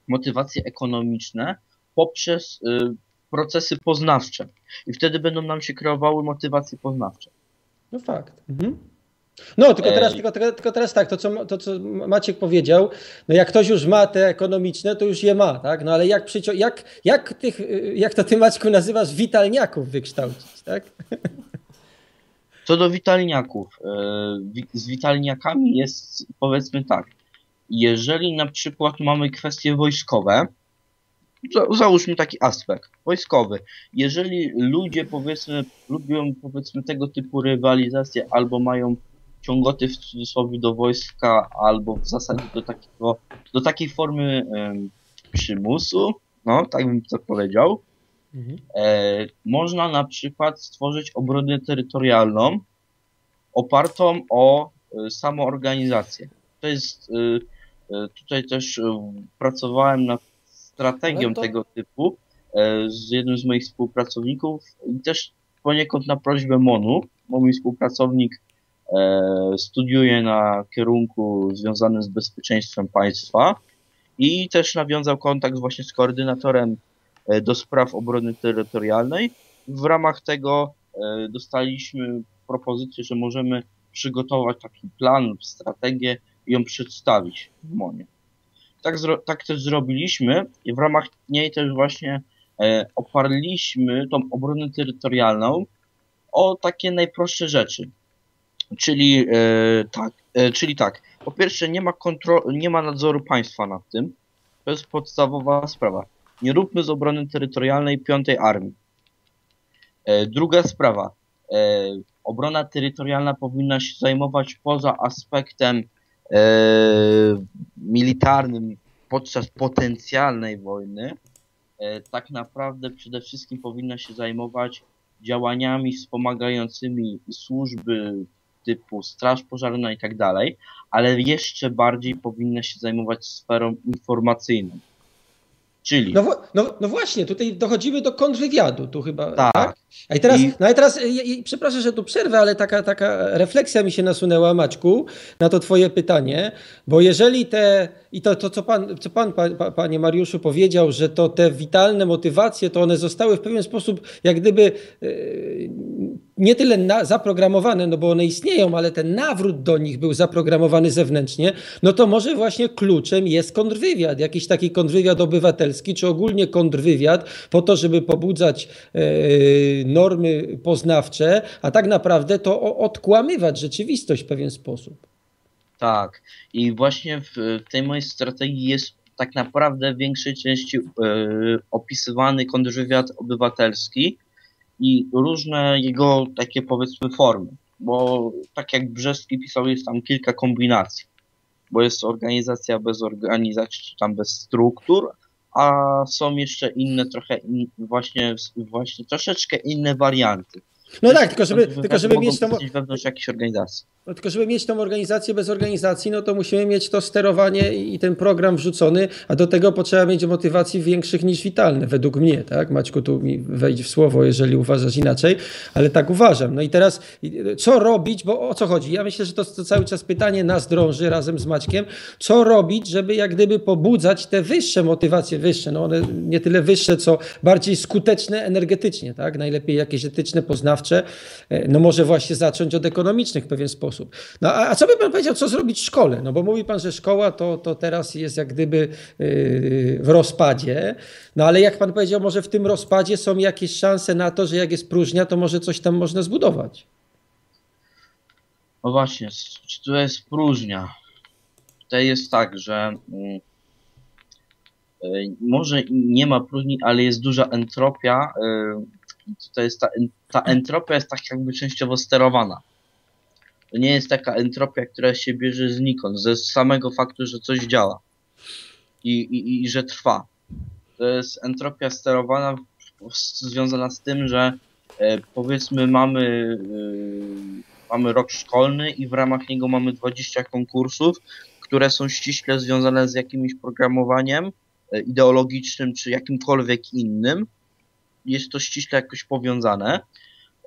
motywacje ekonomiczne poprzez y, procesy poznawcze. I wtedy będą nam się kreowały motywacje poznawcze. No fakt. Mhm. No, tylko teraz, tylko, tylko, tylko teraz tak, to co, to co Maciek powiedział, no jak ktoś już ma te ekonomiczne, to już je ma, tak? No ale jak, jak, jak, tych, y, jak to ty Maćku nazywasz, witalniaków wykształcić, tak? Co do witalniaków, wi- z witalniakami jest powiedzmy tak. Jeżeli na przykład mamy kwestie wojskowe, za- załóżmy taki aspekt wojskowy. Jeżeli ludzie powiedzmy lubią powiedzmy tego typu rywalizacje albo mają ciągoty w cudzysłowie do wojska, albo w zasadzie do takiego, do takiej formy przymusu, no tak bym to powiedział, e, można na przykład stworzyć obronę terytorialną opartą o e, samoorganizację. To jest, e, e, tutaj też e, pracowałem nad strategią to- tego typu e, z jednym z moich współpracowników i też poniekąd na prośbę MONU, bo mój współpracownik studiuje na kierunku związanym z bezpieczeństwem państwa i też nawiązał kontakt właśnie z koordynatorem do spraw obrony terytorialnej. W ramach tego e, dostaliśmy propozycję, że możemy przygotować taki plan strategię i ją przedstawić w MONie. Tak, tak też zrobiliśmy i w ramach niej też właśnie e, oparliśmy tą obronę terytorialną o takie najprostsze rzeczy. Czyli e, tak, e, czyli tak. Po pierwsze nie ma kontro- nie ma nadzoru państwa nad tym. To jest podstawowa sprawa. Nie róbmy z obrony terytorialnej piątej armii. E, druga sprawa. E, obrona terytorialna powinna się zajmować poza aspektem e, militarnym podczas potencjalnej wojny. Tak naprawdę przede wszystkim powinna się zajmować działaniami wspomagającymi służby typu straż pożarna i tak dalej, ale jeszcze bardziej powinna się zajmować sferą informacyjną. Czyli No, no, no właśnie, tutaj dochodzimy do kontrwywiadu, tu chyba, Tak. tak? A i teraz, I- no i teraz, i, i, przepraszam, że tu przerwę, ale taka, taka refleksja mi się nasunęła, Maćku, na to twoje pytanie, bo jeżeli te, i to, to co pan, co pan pa, pa, panie Mariuszu powiedział, że to te witalne motywacje, to one zostały w pewien sposób jak gdyby e, nie tyle na, zaprogramowane, no bo one istnieją, ale ten nawrót do nich był zaprogramowany zewnętrznie, no to może właśnie kluczem jest kontrwywiad, jakiś taki kontrwywiad obywatelski, czy ogólnie kontrwywiad po to, żeby pobudzać e, normy poznawcze, a tak naprawdę to odkłamywać rzeczywistość w pewien sposób. Tak. I właśnie w tej mojej strategii jest tak naprawdę w większej części yy, opisywany kontrwywiad obywatelski i różne jego takie powiedzmy formy. Bo tak jak Brzeski pisał, jest tam kilka kombinacji. Bo jest organizacja bez organizacji, czy tam bez struktur, a są jeszcze inne trochę in, właśnie, właśnie troszeczkę inne warianty. No tak, tylko żeby, tylko żeby mieć tą... wewnątrz jakiejś organizacji. No tylko żeby mieć tą organizację bez organizacji, no to musimy mieć to sterowanie i ten program wrzucony, a do tego potrzeba mieć motywacji większych niż witalne, według mnie, tak? Maćku, tu mi wejdź w słowo, jeżeli uważasz inaczej, ale tak uważam. No i teraz co robić, bo o co chodzi? Ja myślę, że to, to cały czas pytanie nas drąży razem z Maćkiem, co robić, żeby jak gdyby pobudzać te wyższe motywacje, wyższe, no one nie tyle wyższe, co bardziej skuteczne energetycznie, tak? Najlepiej jakieś etyczne, poznawcze, e, no może właśnie zacząć od ekonomicznych w pewien sposób sposób. No a, a, co by pan powiedział, co zrobić w szkole? No bo mówi pan, że szkoła to, to teraz jest jak gdyby yy, w rozpadzie, no ale jak pan powiedział, może w tym rozpadzie są jakieś szanse na to, że jak jest próżnia, to może coś tam można zbudować. No właśnie, czy to jest próżnia? Tutaj jest tak, że yy, może nie ma próżni, ale jest duża entropia. Yy, to jest ta, ta entropia jest tak jakby częściowo sterowana. To nie jest taka entropia, która się bierze znikąd, ze samego faktu, że coś działa i, i, i że trwa. To jest entropia sterowana, związana z tym, że e, powiedzmy mamy, e, mamy rok szkolny i w ramach niego mamy 20 konkursów, które są ściśle związane z jakimś programowaniem e, ideologicznym czy jakimkolwiek innym. Jest to ściśle jakoś powiązane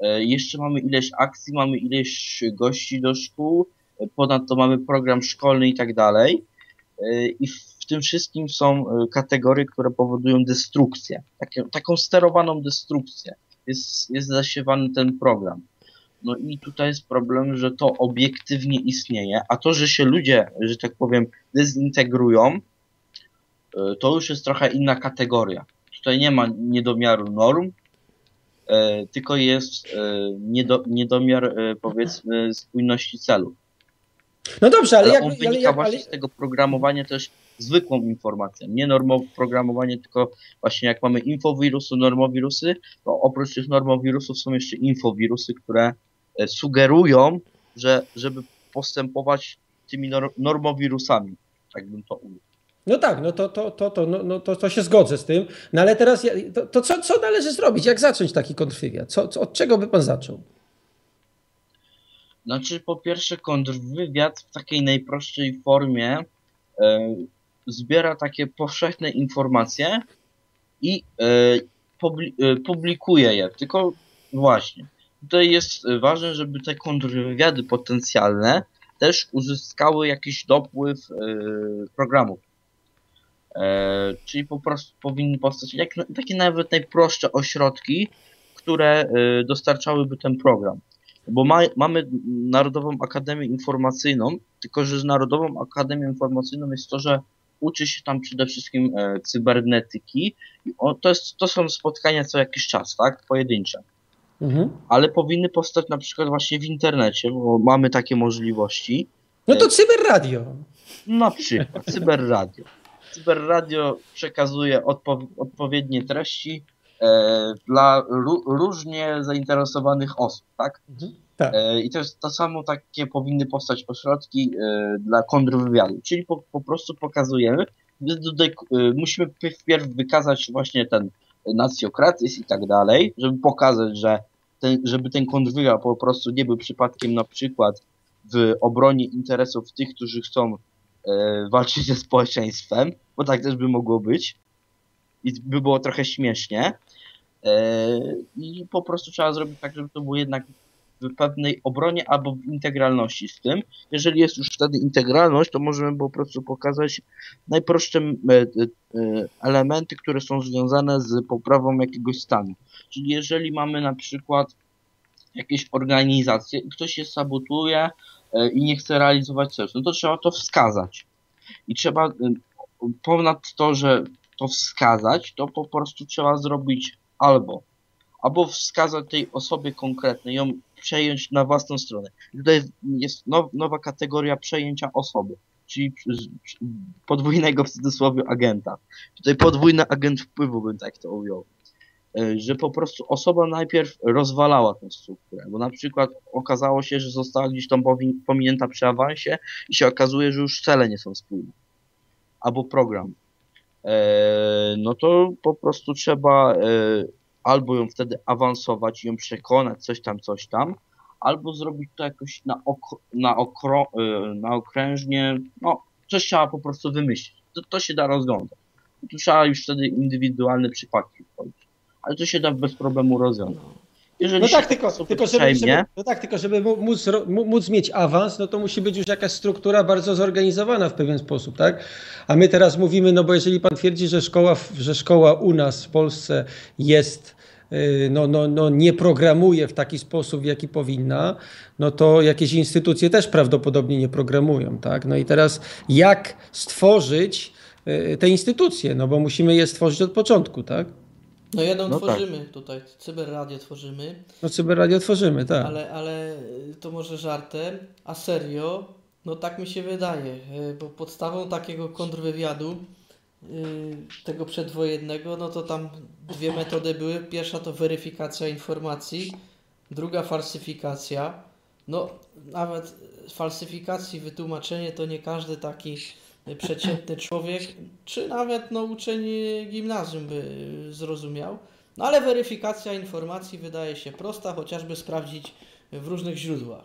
jeszcze mamy ileś akcji, mamy ileś gości do szkół, e, ponadto mamy program szkolny i tak dalej. E, I w tym wszystkim są kategorie, które powodują destrukcję, taką sterowaną destrukcję. Jest, jest zasiewany ten program. No i tutaj jest problem, że to obiektywnie istnieje, a to, że się ludzie, że tak powiem, dezintegrują, to już jest trochę inna kategoria. Tutaj nie ma niedomiaru norm, E, tylko jest e, niedo, niedomiar e, powiedzmy spójności celów. No dobrze, ale, ale jak, on wynika ale, jak, właśnie ale... z tego programowania też zwykłą informacją, nie normowe programowanie, tylko właśnie jak mamy infowirusy, normowirusy, to oprócz tych normowirusów są jeszcze infowirusy, które sugerują, że żeby postępować tymi normowirusami, tak bym to ujął. No tak, no to, to, to, to, no, no to, to się zgodzę z tym. No ale teraz, to, to co, co należy zrobić? Jak zacząć taki kontrwywiad? Co, co, od czego by pan zaczął? Znaczy, po pierwsze, kontrwywiad w takiej najprostszej formie e, zbiera takie powszechne informacje i e, publi e, publikuje je. Tylko właśnie, tutaj jest ważne, żeby te kontrwywiady potencjalne też uzyskały jakiś dopływ programów. E, czyli po prostu powinny powstać jak, takie nawet najprostsze ośrodki, które e, dostarczałyby ten program. Bo ma, mamy Narodową Akademię Informacyjną, tylko że z Narodową Akademią Informacyjną jest to, że uczy się tam przede wszystkim e, cybernetyki. O, to, jest, to są spotkania co jakiś czas, tak? Pojedyncze. Mhm. Ale powinny powstać na przykład właśnie w internecie, bo mamy takie możliwości. No to cyberradio. Na przykład, cyberradio. Cyberradio przekazuje odpo odpowiednie treści e, dla różnie zainteresowanych osób, tak? Mhm. tak. E, I to jest to samo takie powinny powstać ośrodki e, dla kontrwywiadu, czyli po, po prostu pokazujemy, tutaj, e, musimy wpierw wykazać właśnie ten nacjokratyzm i tak dalej, żeby pokazać, że ten, żeby ten kontrwywiad po prostu nie był przypadkiem na przykład w obronie interesów tych, którzy chcą walczyć ze społeczeństwem, bo tak też by mogło być i by było trochę śmiesznie. E, I po prostu trzeba zrobić tak, żeby to było jednak w pewnej obronie albo w integralności z tym. Jeżeli jest już wtedy integralność, to możemy po prostu pokazać najprostsze e, e, elementy, które są związane z poprawą jakiegoś stanu. Czyli jeżeli mamy na przykład jakieś organizacje i ktoś się sabotuje i nie chce realizować celów, no to trzeba to wskazać. I trzeba ponad to, że to wskazać, to po prostu trzeba zrobić albo albo wskazać tej osobie konkretnej, ją przejąć na własną stronę. Tutaj jest now, nowa kategoria przejęcia osoby, czyli podwójnego w cudzysłowie agenta. Tutaj podwójny agent wpływu bym tak to ujął. E, że po prostu osoba najpierw rozwalała tę strukturę, bo na przykład okazało się, że została gdzieś tam pominięta przy awansie i się okazuje, że już cele nie są spójne. Albo program. E, no to po prostu trzeba e, albo ją wtedy awansować i ją przekonać, coś tam, coś tam, albo zrobić to jakoś na, ok na, okro na okrężnie, no coś trzeba po prostu wymyślić. To, to się da rozwiązać. Tu trzeba już wtedy indywidualne przypadki wchodzić ale to się da bez problemu rozwiązać. Jeżeli no tak, tylko, tylko żeby, żeby, no tak, tylko żeby móc, móc mieć awans, no to musi być już jakaś struktura bardzo zorganizowana w pewien sposób, tak? A my teraz mówimy, no bo jeżeli pan twierdzi, że szkoła, że szkoła u nas w Polsce jest y, no, no, no nie programuje w taki sposób, w jaki powinna, no to jakieś instytucje też prawdopodobnie nie programują, tak? No i teraz jak stworzyć y, te instytucje, no bo musimy je stworzyć od początku, tak? No jedną no tak. tworzymy tak. tutaj, cyberradio tworzymy. No cyberradio tworzymy, tak. Ale, ale to może żartem, a serio, no tak mi się wydaje, e, bo podstawą takiego kontrwywiadu e, tego przedwojennego, no to tam dwie metody były. Pierwsza to weryfikacja informacji, druga falsyfikacja. No nawet falsyfikacji wytłumaczenie to nie każdy taki przeciętny człowiek, czy nawet no, uczeń gimnazjum by zrozumiał. No ale weryfikacja informacji wydaje się prosta, chociażby sprawdzić w różnych źródłach.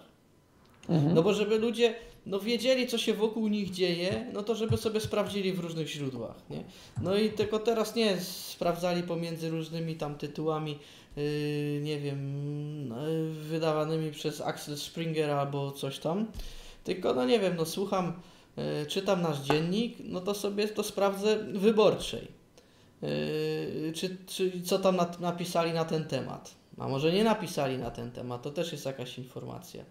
Mhm. No bo żeby ludzie no, wiedzieli, co się wokół nich dzieje, no to żeby sobie sprawdzili w różnych źródłach. Nie? No i tylko teraz nie sprawdzali pomiędzy różnymi tam tytułami, yy, nie wiem, yy, wydawanymi przez Axel Springer albo coś tam. Tylko, no nie wiem, no słucham czytam nasz dziennik, no to sobie to sprawdzę wyborczej. E, czy, czy co tam napisali na ten temat? A może nie napisali na ten temat, to też jest jakaś informacja.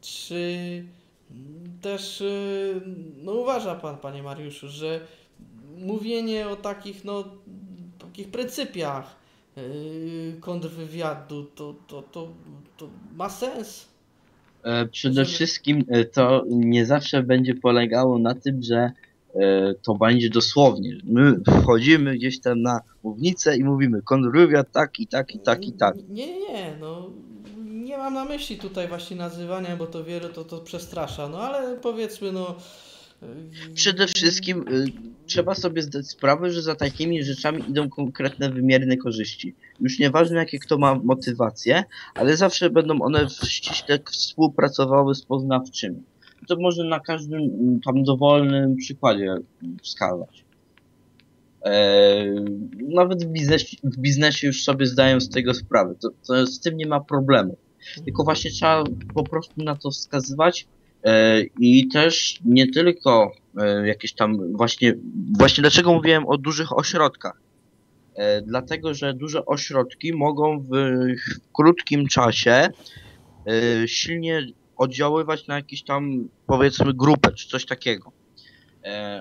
Czy też, e, no uważa Pan, Panie Mariuszu, że mówienie o takich, no, takich pryncypiach kontrwywiadu, to, to, to, to ma sens? E, przede wszystkim e, to nie zawsze będzie polegało na tym, że e, to będzie dosłownie. My wchodzimy gdzieś tam na mównicę i mówimy kontrwywiad tak i tak i tak i tak. Nie, nie, no nie mam na myśli tutaj właśnie nazywania, bo to wiele to, to przestrasza, no ale powiedzmy no Przede wszystkim y, trzeba sobie zdać sprawę, że za takimi rzeczami idą konkretne wymierne korzyści. Już nieważne jakie kto ma motywacje, ale zawsze będą one ściśle współpracowały z poznawczymi. To może na każdym mm, tam dowolnym przykładzie wskazać. Eee, nawet w biznesie, w biznesie już sobie zdają z tego sprawę. To, to z tym nie ma problemu. Tylko właśnie trzeba po prostu na to wskazywać I też nie tylko e, jakieś tam właśnie, właśnie dlaczego mówiłem o dużych ośrodkach. E, dlatego, że duże ośrodki mogą w krótkim czasie silnie oddziaływać na jakieś tam powiedzmy grupę czy coś takiego.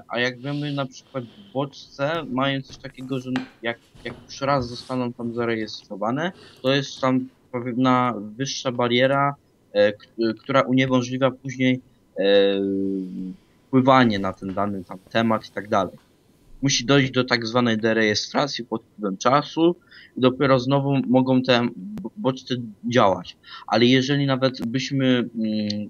A jak wiemy na przykład bodźce mają coś takiego, że jak, jak już raz zostaną tam zarejestrowane, to jest tam pewna wyższa bariera E, która uniemożliwia później e, wpływanie na ten dany tam temat i tak dalej. Musi dojść do tak zwanej derejestracji pod wpływem czasu i dopiero znowu mogą te bodźce działać. Ale jeżeli nawet byśmy mm,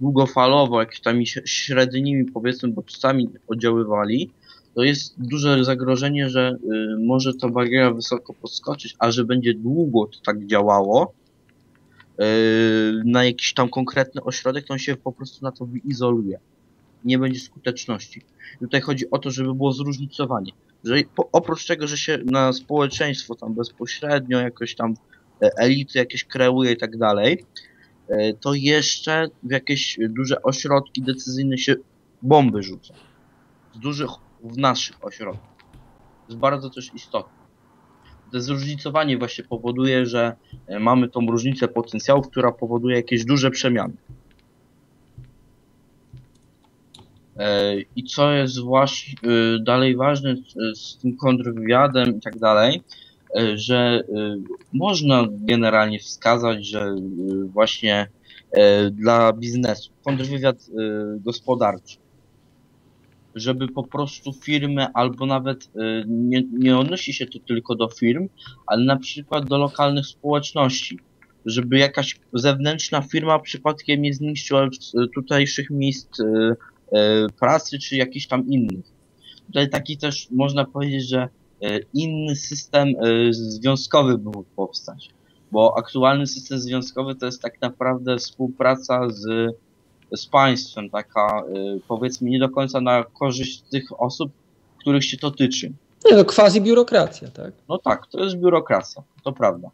długofalowo jakimiś średnimi powiedzmy bodźcami oddziaływali, to jest duże zagrożenie, że y, może ta bariera wysoko podskoczyć, a że będzie długo to tak działało, na jakiś tam konkretny ośrodek, to on się po prostu na to wyizoluje. Nie będzie skuteczności. tutaj chodzi o to, żeby było zróżnicowanie. Że oprócz tego, że się na społeczeństwo tam bezpośrednio jakoś tam e, elity jakieś kreuje i tak dalej, e, to jeszcze w jakieś duże ośrodki decyzyjne się bomby rzuca. Z dużych w naszych ośrodkach. To jest bardzo też istotne to zróżnicowanie właśnie powoduje, że e, mamy tą różnicę potencjału, która powoduje jakieś duże przemiany. E, I co jest właśnie e, dalej ważne z tym kontrwywiadem i tak dalej, że można generalnie wskazać, że właśnie dla biznesu, kontrwywiad gospodarczy, żeby po prostu firmy, albo nawet nie, nie odnosi się to tylko do firm, ale na przykład do lokalnych społeczności, żeby jakaś zewnętrzna firma przypadkiem nie zniszczyła tutejszych miejsc pracy, czy jakichś tam innych. Tutaj taki też można powiedzieć, że inny system związkowy mógł powstać, bo aktualny system związkowy to jest tak naprawdę współpraca z, z państwem, taka e, powiedzmy nie do końca na korzyść tych osób, których się to tyczy. Nie, no quasi biurokracja, tak? No tak, to jest biurokracja, to prawda.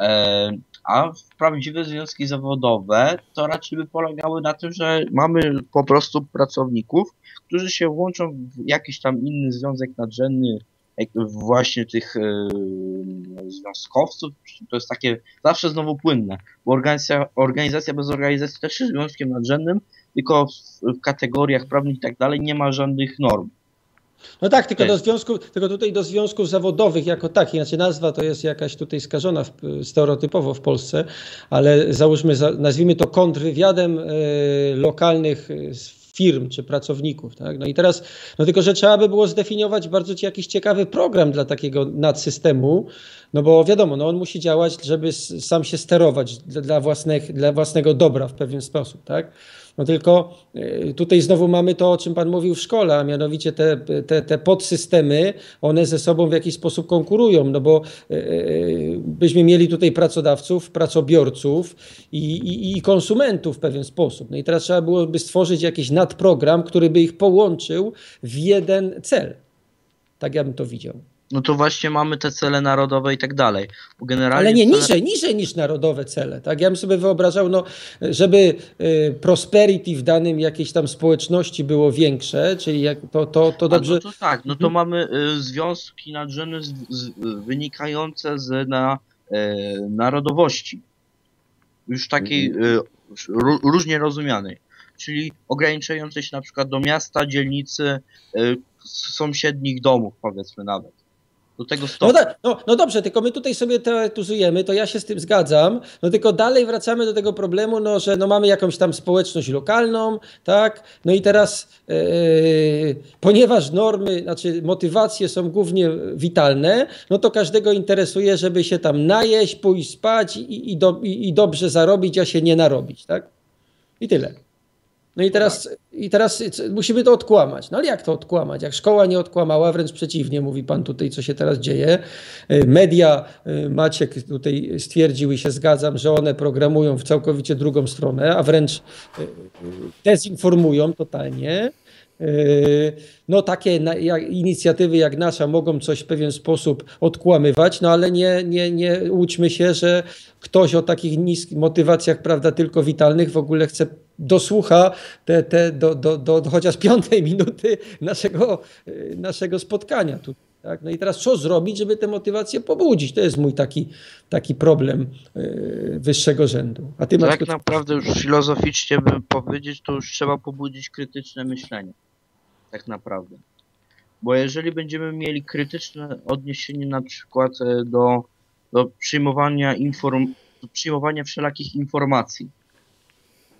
E, a prawdziwe związki zawodowe to raczej by polegały na tym, że mamy po prostu pracowników, którzy się włączą w jakiś tam inny związek nadrzędny, właśnie tych e, związkowców, to jest takie zawsze znowu płynne, bo organizacja, organizacja bez organizacji też jest związkiem nadrzędnym, tylko w, w kategoriach prawnych i tak dalej nie ma żadnych norm. No tak, tylko, do związku, tylko tutaj do związków zawodowych jako takich, znaczy nazwa to jest jakaś tutaj skażona w, stereotypowo w Polsce, ale załóżmy, nazwijmy to kontrwywiadem y, lokalnych y, firm czy pracowników. Tak? No i teraz, no tylko, że trzeba by było zdefiniować bardzo jakiś ciekawy program dla takiego nadsystemu, no bo wiadomo, no on musi działać, żeby sam się sterować dla, własnych, dla własnego dobra w pewien sposób. Tak? No tylko e, tutaj znowu mamy to, o czym Pan mówił w szkole, a mianowicie te, te, te podsystemy, one ze sobą w jakiś sposób konkurują, no bo e, e, byśmy mieli tutaj pracodawców, pracobiorców i, i, i konsumentów w pewien sposób. No i teraz trzeba byłoby stworzyć jakiś nadprogram, który by ich połączył w jeden cel. Tak ja bym to widział no to właśnie mamy te cele narodowe i tak dalej. Ale nie, cele... niżej, niżej niż narodowe cele. Tak? Ja bym sobie wyobrażał, no, żeby y, prosperity w danym jakiejś tam społeczności było większe, czyli jak to, to, to dobrze... no to tak, no to hmm. mamy y, związki nadrzędne z, z, wynikające z na, y, narodowości. Już takiej hmm. różnie rozumianej. Czyli ograniczające się na przykład do miasta, dzielnicy, sąsiednich domów, powiedzmy nawet do tego stopnia. No, no, no, dobrze, tylko my tutaj sobie teoretyzujemy, to ja się z tym zgadzam, no tylko dalej wracamy do tego problemu, no, że no, mamy jakąś tam społeczność lokalną, tak, no i teraz yy, ponieważ normy, znaczy motywacje są głównie witalne, no to każdego interesuje, żeby się tam najeść, pójść spać i, i, do, i, i dobrze zarobić, a się nie narobić, tak? I tyle. No i teraz, i teraz musimy to odkłamać. No ale jak to odkłamać? Jak szkoła nie odkłamała, wręcz przeciwnie, mówi pan tutaj, co się teraz dzieje. E, media, e, Maciek tutaj stwierdził i się zgadzam, że one programują w całkowicie drugą stronę, a wręcz e, dezinformują totalnie. No takie inicjatywy jak nasza mogą coś w pewien sposób odkłamywać, no ale nie, nie, nie łudźmy się, że ktoś o takich niskich motywacjach, prawda, tylko witalnych w ogóle chce dosłucha te, te do, do, do, do chociaż piątej minuty naszego, naszego spotkania tu. Tak? No i teraz co zrobić, żeby tę motywację pobudzić? To jest mój taki, taki problem yy, wyższego rzędu. A ty tak naprawdę już filozoficznie by powiedzieć, to już trzeba pobudzić krytyczne myślenie. Tak naprawdę. Bo jeżeli będziemy mieli krytyczne odniesienie na przykład e, do, do przyjmowania inform do przyjmowania wszelakich informacji,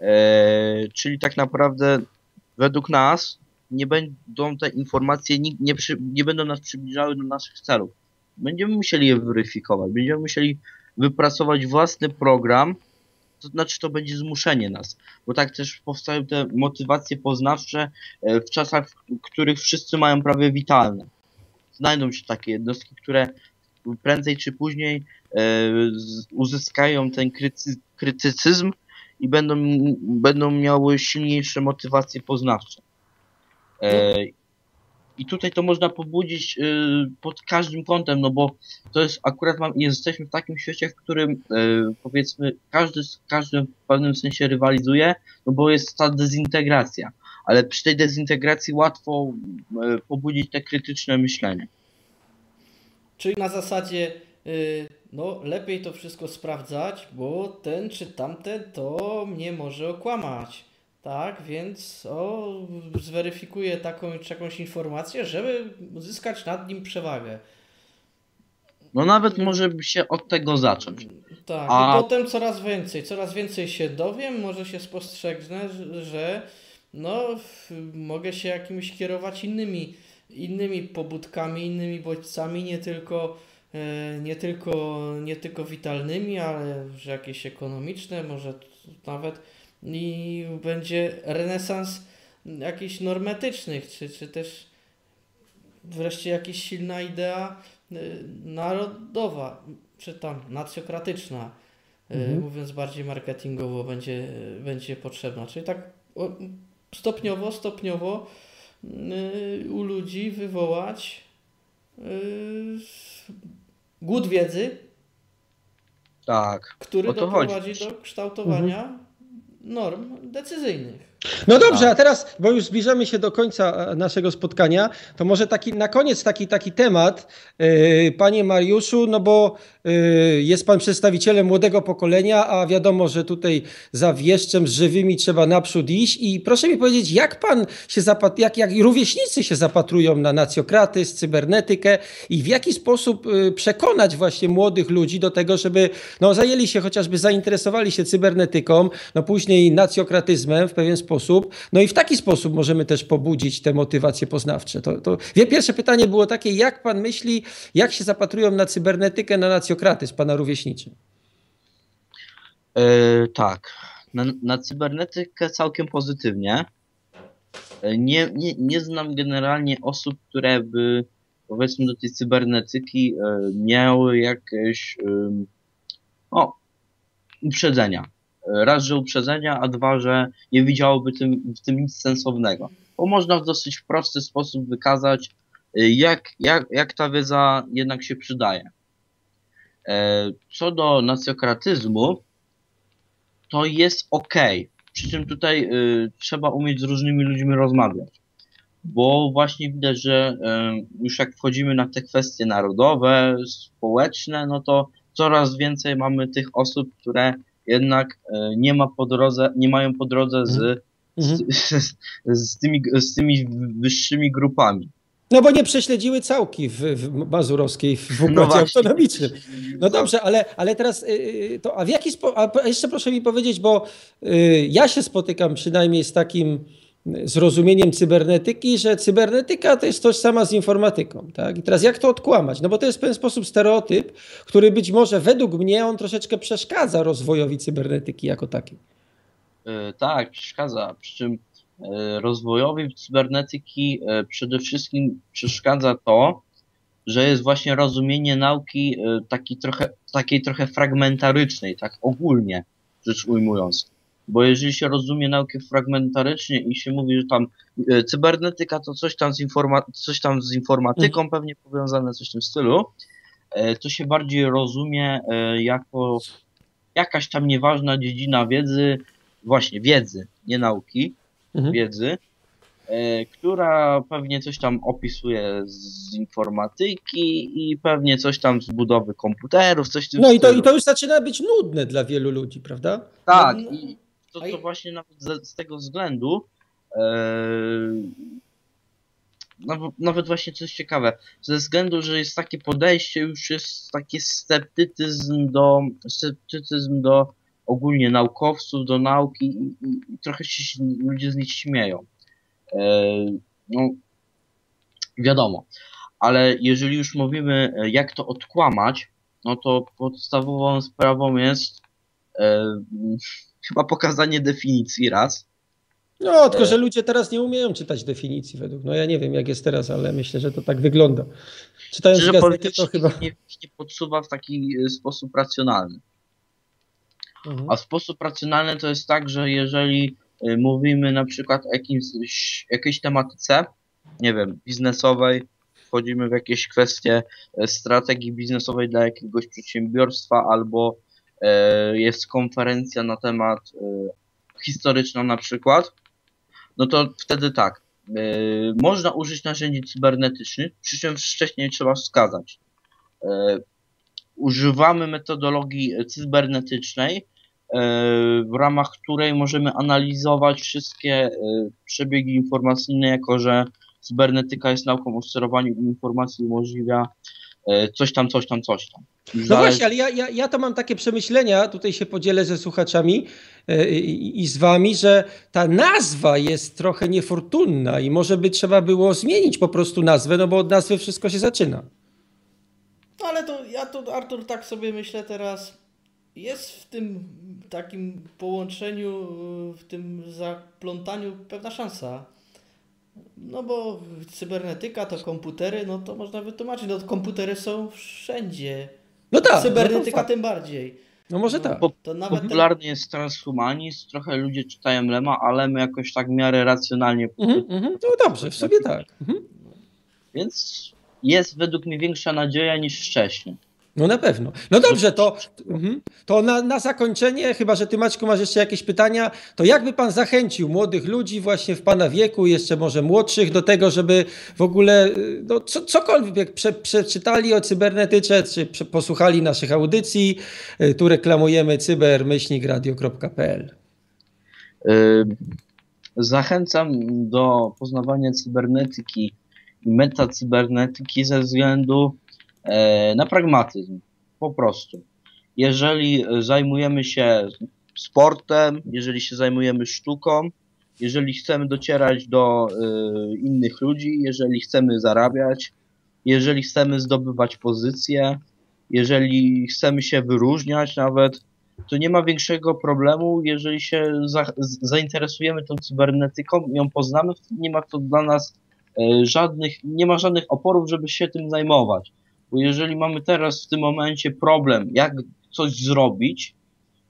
E, czyli tak naprawdę według nas nie będą te informacje, nie, nie, przy, nie będą nas przybliżały do naszych celów. Będziemy musieli je weryfikować, będziemy musieli wypracować własny program, to znaczy to będzie zmuszenie nas, bo tak też powstają te motywacje poznawcze e, w czasach, w których wszyscy mają prawie witalne. Znajdą się takie jednostki, które prędzej czy później e, uzyskają ten krytycyzm i będą, będą miały silniejsze motywacje poznawcze. I tutaj to można pobudzić y, pod każdym kątem, no bo to jest akurat mam, jesteśmy w takim świecie, w którym y, powiedzmy każdy z każdym w pewnym sensie rywalizuje, no bo jest ta dezintegracja. Ale przy tej dezintegracji łatwo y, pobudzić te krytyczne myślenie. Czyli na zasadzie no lepiej to wszystko sprawdzać, bo ten czy tamten to mnie może okłamać. Tak, więc o, zweryfikuję taką czy jakąś informację, żeby uzyskać nad nim przewagę. No nawet może się od tego zacząć. Tak, A- i potem coraz więcej, coraz więcej się dowiem, może się spostrzegnę, że- no, mogę się jakimiś kierować innymi, innymi pobudkami, innymi bodźcami, nie tylko, e, nie tylko, nie tylko witalnymi, ale że jakieś ekonomiczne, może nawet i będzie renesans jakichś normetycznych, czy, czy też wreszcie jakaś silna idea y, narodowa, czy tam nacjokratyczna, y, Mhm. mówiąc bardziej marketingowo, będzie, będzie potrzebna. Czyli tak stopniowo, stopniowo y, u ludzi wywołać głód wiedzy, Tak. który O to chodzi. doprowadzi do kształtowania norm decyzyjnych. No dobrze, Tak. a teraz, bo już zbliżamy się do końca e, naszego spotkania, to może taki na koniec taki, taki temat, yy, panie Mariuszu, no bo yy, jest pan przedstawicielem młodego pokolenia, a wiadomo, że tutaj za wieszczem z żywymi trzeba naprzód iść i proszę mi powiedzieć, jak pan się zapat, jak, jak rówieśnicy się zapatrują na nacjokratyzm, cybernetykę i w jaki sposób yy, przekonać właśnie młodych ludzi do tego, żeby no, zajęli się chociażby, zainteresowali się cybernetyką, no później nacjokratyzmem w pewien sposób. No i w taki sposób możemy też pobudzić te motywacje poznawcze. To, to... Pierwsze pytanie było takie, jak pan myśli, jak się zapatrują na cybernetykę, na nacjokratyzm, pana rówieśniczy? E, tak. Na, na cybernetykę całkiem pozytywnie. E, Nie, nie, nie znam generalnie osób, które by powiedzmy do tej cybernetyki e, miały jakieś o, uprzedzenia. Raz, że uprzedzenia, a dwa, że nie widziałoby tym, w tym nic sensownego. Bo można w dosyć prosty sposób wykazać, e, jak, jak, jak ta wiedza jednak się przydaje. E, Co do nacjokratyzmu, to jest ok. Przy czym tutaj y, trzeba umieć z różnymi ludźmi rozmawiać. Bo właśnie widać, że y, już jak wchodzimy na te kwestie narodowe, społeczne, no to coraz więcej mamy tych osób, które jednak y, nie ma po drodze, nie mają po drodze z, Mhm. z, z, tymi, z tymi wyższymi grupami. No bo nie prześledziły całki w, w Mazurowskiej w układzie No autonomicznym. No dobrze, ale, ale teraz yy, to, a w jaki sposób, jeszcze proszę mi powiedzieć, bo yy, ja się spotykam przynajmniej z takim zrozumieniem cybernetyki, że cybernetyka to jest tożsama z informatyką. Tak? I teraz jak to odkłamać? No bo to jest w pewien sposób stereotyp, który być może według mnie on troszeczkę przeszkadza rozwojowi cybernetyki jako takiej. E, Tak, przeszkadza. Przy czym e, rozwojowi cybernetyki e, przede wszystkim przeszkadza to, że jest właśnie rozumienie nauki taki trochę, takiej trochę fragmentarycznej, tak ogólnie rzecz ujmując. Bo jeżeli się rozumie naukę fragmentarycznie i się mówi, że tam e, cybernetyka to coś tam z, informa- coś tam z informatyką pewnie powiązane, coś w tym stylu, e, to się bardziej rozumie e, jako jakaś tam nieważna dziedzina wiedzy, właśnie wiedzy, nie nauki, Mhm. wiedzy, która pewnie coś tam opisuje z informatyki i pewnie coś tam z budowy komputerów, coś w tym No i to, stylu. i to już zaczyna być nudne dla wielu ludzi, prawda? Tak, No, i to, to właśnie nawet z, z tego względu e, nawet, nawet właśnie coś ciekawe, ze względu, że jest takie podejście, już jest taki sceptycyzm do, sceptycyzm do ogólnie naukowców, do nauki i, i, i trochę się ludzie z nich śmieją. E, no, wiadomo, ale jeżeli już mówimy, e, jak to odkłamać, no to podstawową sprawą jest e, chyba pokazanie definicji raz. No, tylko że ludzie teraz nie umieją czytać definicji według. No ja nie wiem, jak jest teraz, ale myślę, że to tak wygląda. Czytając Szczerze gazety, to chyba. nie, nie podsuwa w taki e, sposób racjonalny. Mhm. A sposób racjonalny to jest tak, że jeżeli y, mówimy na przykład o jakimś, jakiejś tematyce, nie wiem, biznesowej, wchodzimy w jakieś kwestie e, strategii biznesowej dla jakiegoś przedsiębiorstwa, albo e, jest konferencja na temat e, historyczna na przykład, no to wtedy tak, e, można użyć narzędzi cybernetycznych, przy czym wcześniej trzeba wskazać. E, używamy metodologii cybernetycznej, e, w ramach której możemy analizować wszystkie e, przebiegi informacyjne, jako że cybernetyka jest nauką o sterowaniu informacji, umożliwia e, coś tam, coś tam, coś tam. No właśnie, ale ja, ja, ja to mam takie przemyślenia, tutaj się podzielę ze słuchaczami e, i, i z wami, że ta nazwa jest trochę niefortunna i może by trzeba było zmienić po prostu nazwę, no bo od nazwy wszystko się zaczyna. No ale to ja to, Artur, tak sobie myślę teraz, jest w tym takim połączeniu, w tym zaplątaniu pewna szansa. No bo cybernetyka to komputery, no to można wytłumaczyć, no komputery są wszędzie. No tak. Cybernetyka no tym bardziej. No może no, tak. To nawet popularny ten... jest transhumanizm, trochę ludzie czytają Lema, ale my jakoś tak w miarę racjonalnie... Mm -hmm, no dobrze, w sobie tak. Mhm. Więc jest według mnie większa nadzieja niż wcześniej. No na pewno. No dobrze, to, mhm. to na, na zakończenie, chyba że ty Maćku masz jeszcze jakieś pytania, to jakby pan zachęcił młodych ludzi właśnie w pana wieku, jeszcze może młodszych, do tego, żeby w ogóle no, co, cokolwiek prze, przeczytali o cybernetyce, czy prze, posłuchali naszych audycji, y, tu reklamujemy cyber-radio.pl. Zachęcam do poznawania cybernetyki i metacybernetyki ze względu na pragmatyzm. Po prostu. Jeżeli zajmujemy się sportem, jeżeli się zajmujemy sztuką, jeżeli chcemy docierać do y, innych ludzi, jeżeli chcemy zarabiać, jeżeli chcemy zdobywać pozycje, jeżeli chcemy się wyróżniać nawet, to nie ma większego problemu, jeżeli się za, zainteresujemy tą cybernetyką, ją poznamy, nie ma to dla nas y, żadnych, nie ma żadnych oporów, żeby się tym zajmować. Bo jeżeli mamy teraz w tym momencie problem, jak coś zrobić,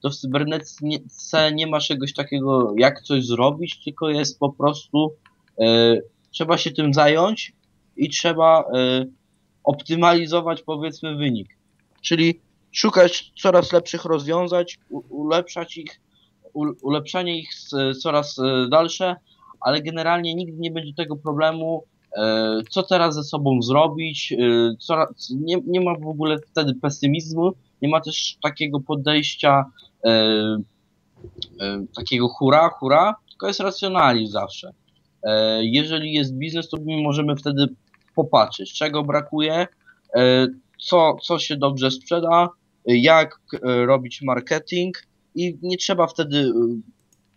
to w cybernetice nie ma czegoś takiego, jak coś zrobić, tylko jest po prostu e, trzeba się tym zająć i trzeba e, optymalizować powiedzmy wynik. Czyli szukać coraz lepszych rozwiązań, ulepszać ich, ulepszanie ich coraz e, dalsze, ale generalnie nigdy nie będzie tego problemu, co teraz ze sobą zrobić, e, co, nie, nie ma w ogóle wtedy pesymizmu, nie ma też takiego podejścia e, e, takiego hura, hura, tylko jest racjonalizm zawsze. E, jeżeli jest biznes, to my możemy wtedy popatrzeć, czego brakuje, e, co, co się dobrze sprzeda, jak robić marketing i nie trzeba wtedy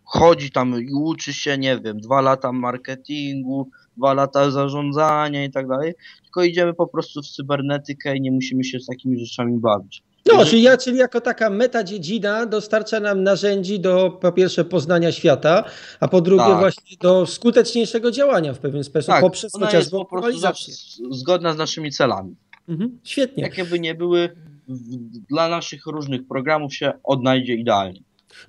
chodzi tam i uczy się, nie wiem, dwa lata marketingu, dwa lata zarządzania i tak dalej, tylko idziemy po prostu w cybernetykę i nie musimy się z takimi rzeczami bawić. No, czyli, ja, czyli jako taka metadziedzina dostarcza nam narzędzi do po pierwsze poznania świata, a po drugie tak. właśnie do skuteczniejszego działania w pewien sposób tak, poprzez ona chociażby jest po prostu zgodna z naszymi celami. Mhm, świetnie. Jakie by nie były, dla naszych różnych programów się odnajdzie idealnie.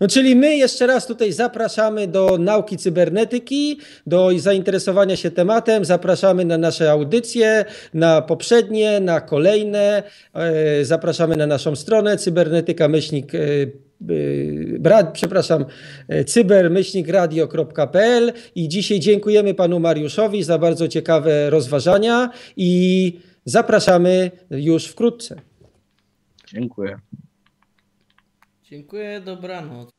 No, czyli my jeszcze raz tutaj zapraszamy do nauki cybernetyki, do zainteresowania się tematem, zapraszamy na nasze audycje, na poprzednie, na kolejne, e, zapraszamy na naszą stronę cybernetyka myślnik e, Brad, przepraszam, e, cybermyślnikradio.pl i dzisiaj dziękujemy panu Mariuszowi za bardzo ciekawe rozważania i zapraszamy już wkrótce. Dziękuję. Dziękuję, dobranoc.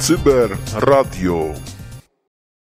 Cyber Radio.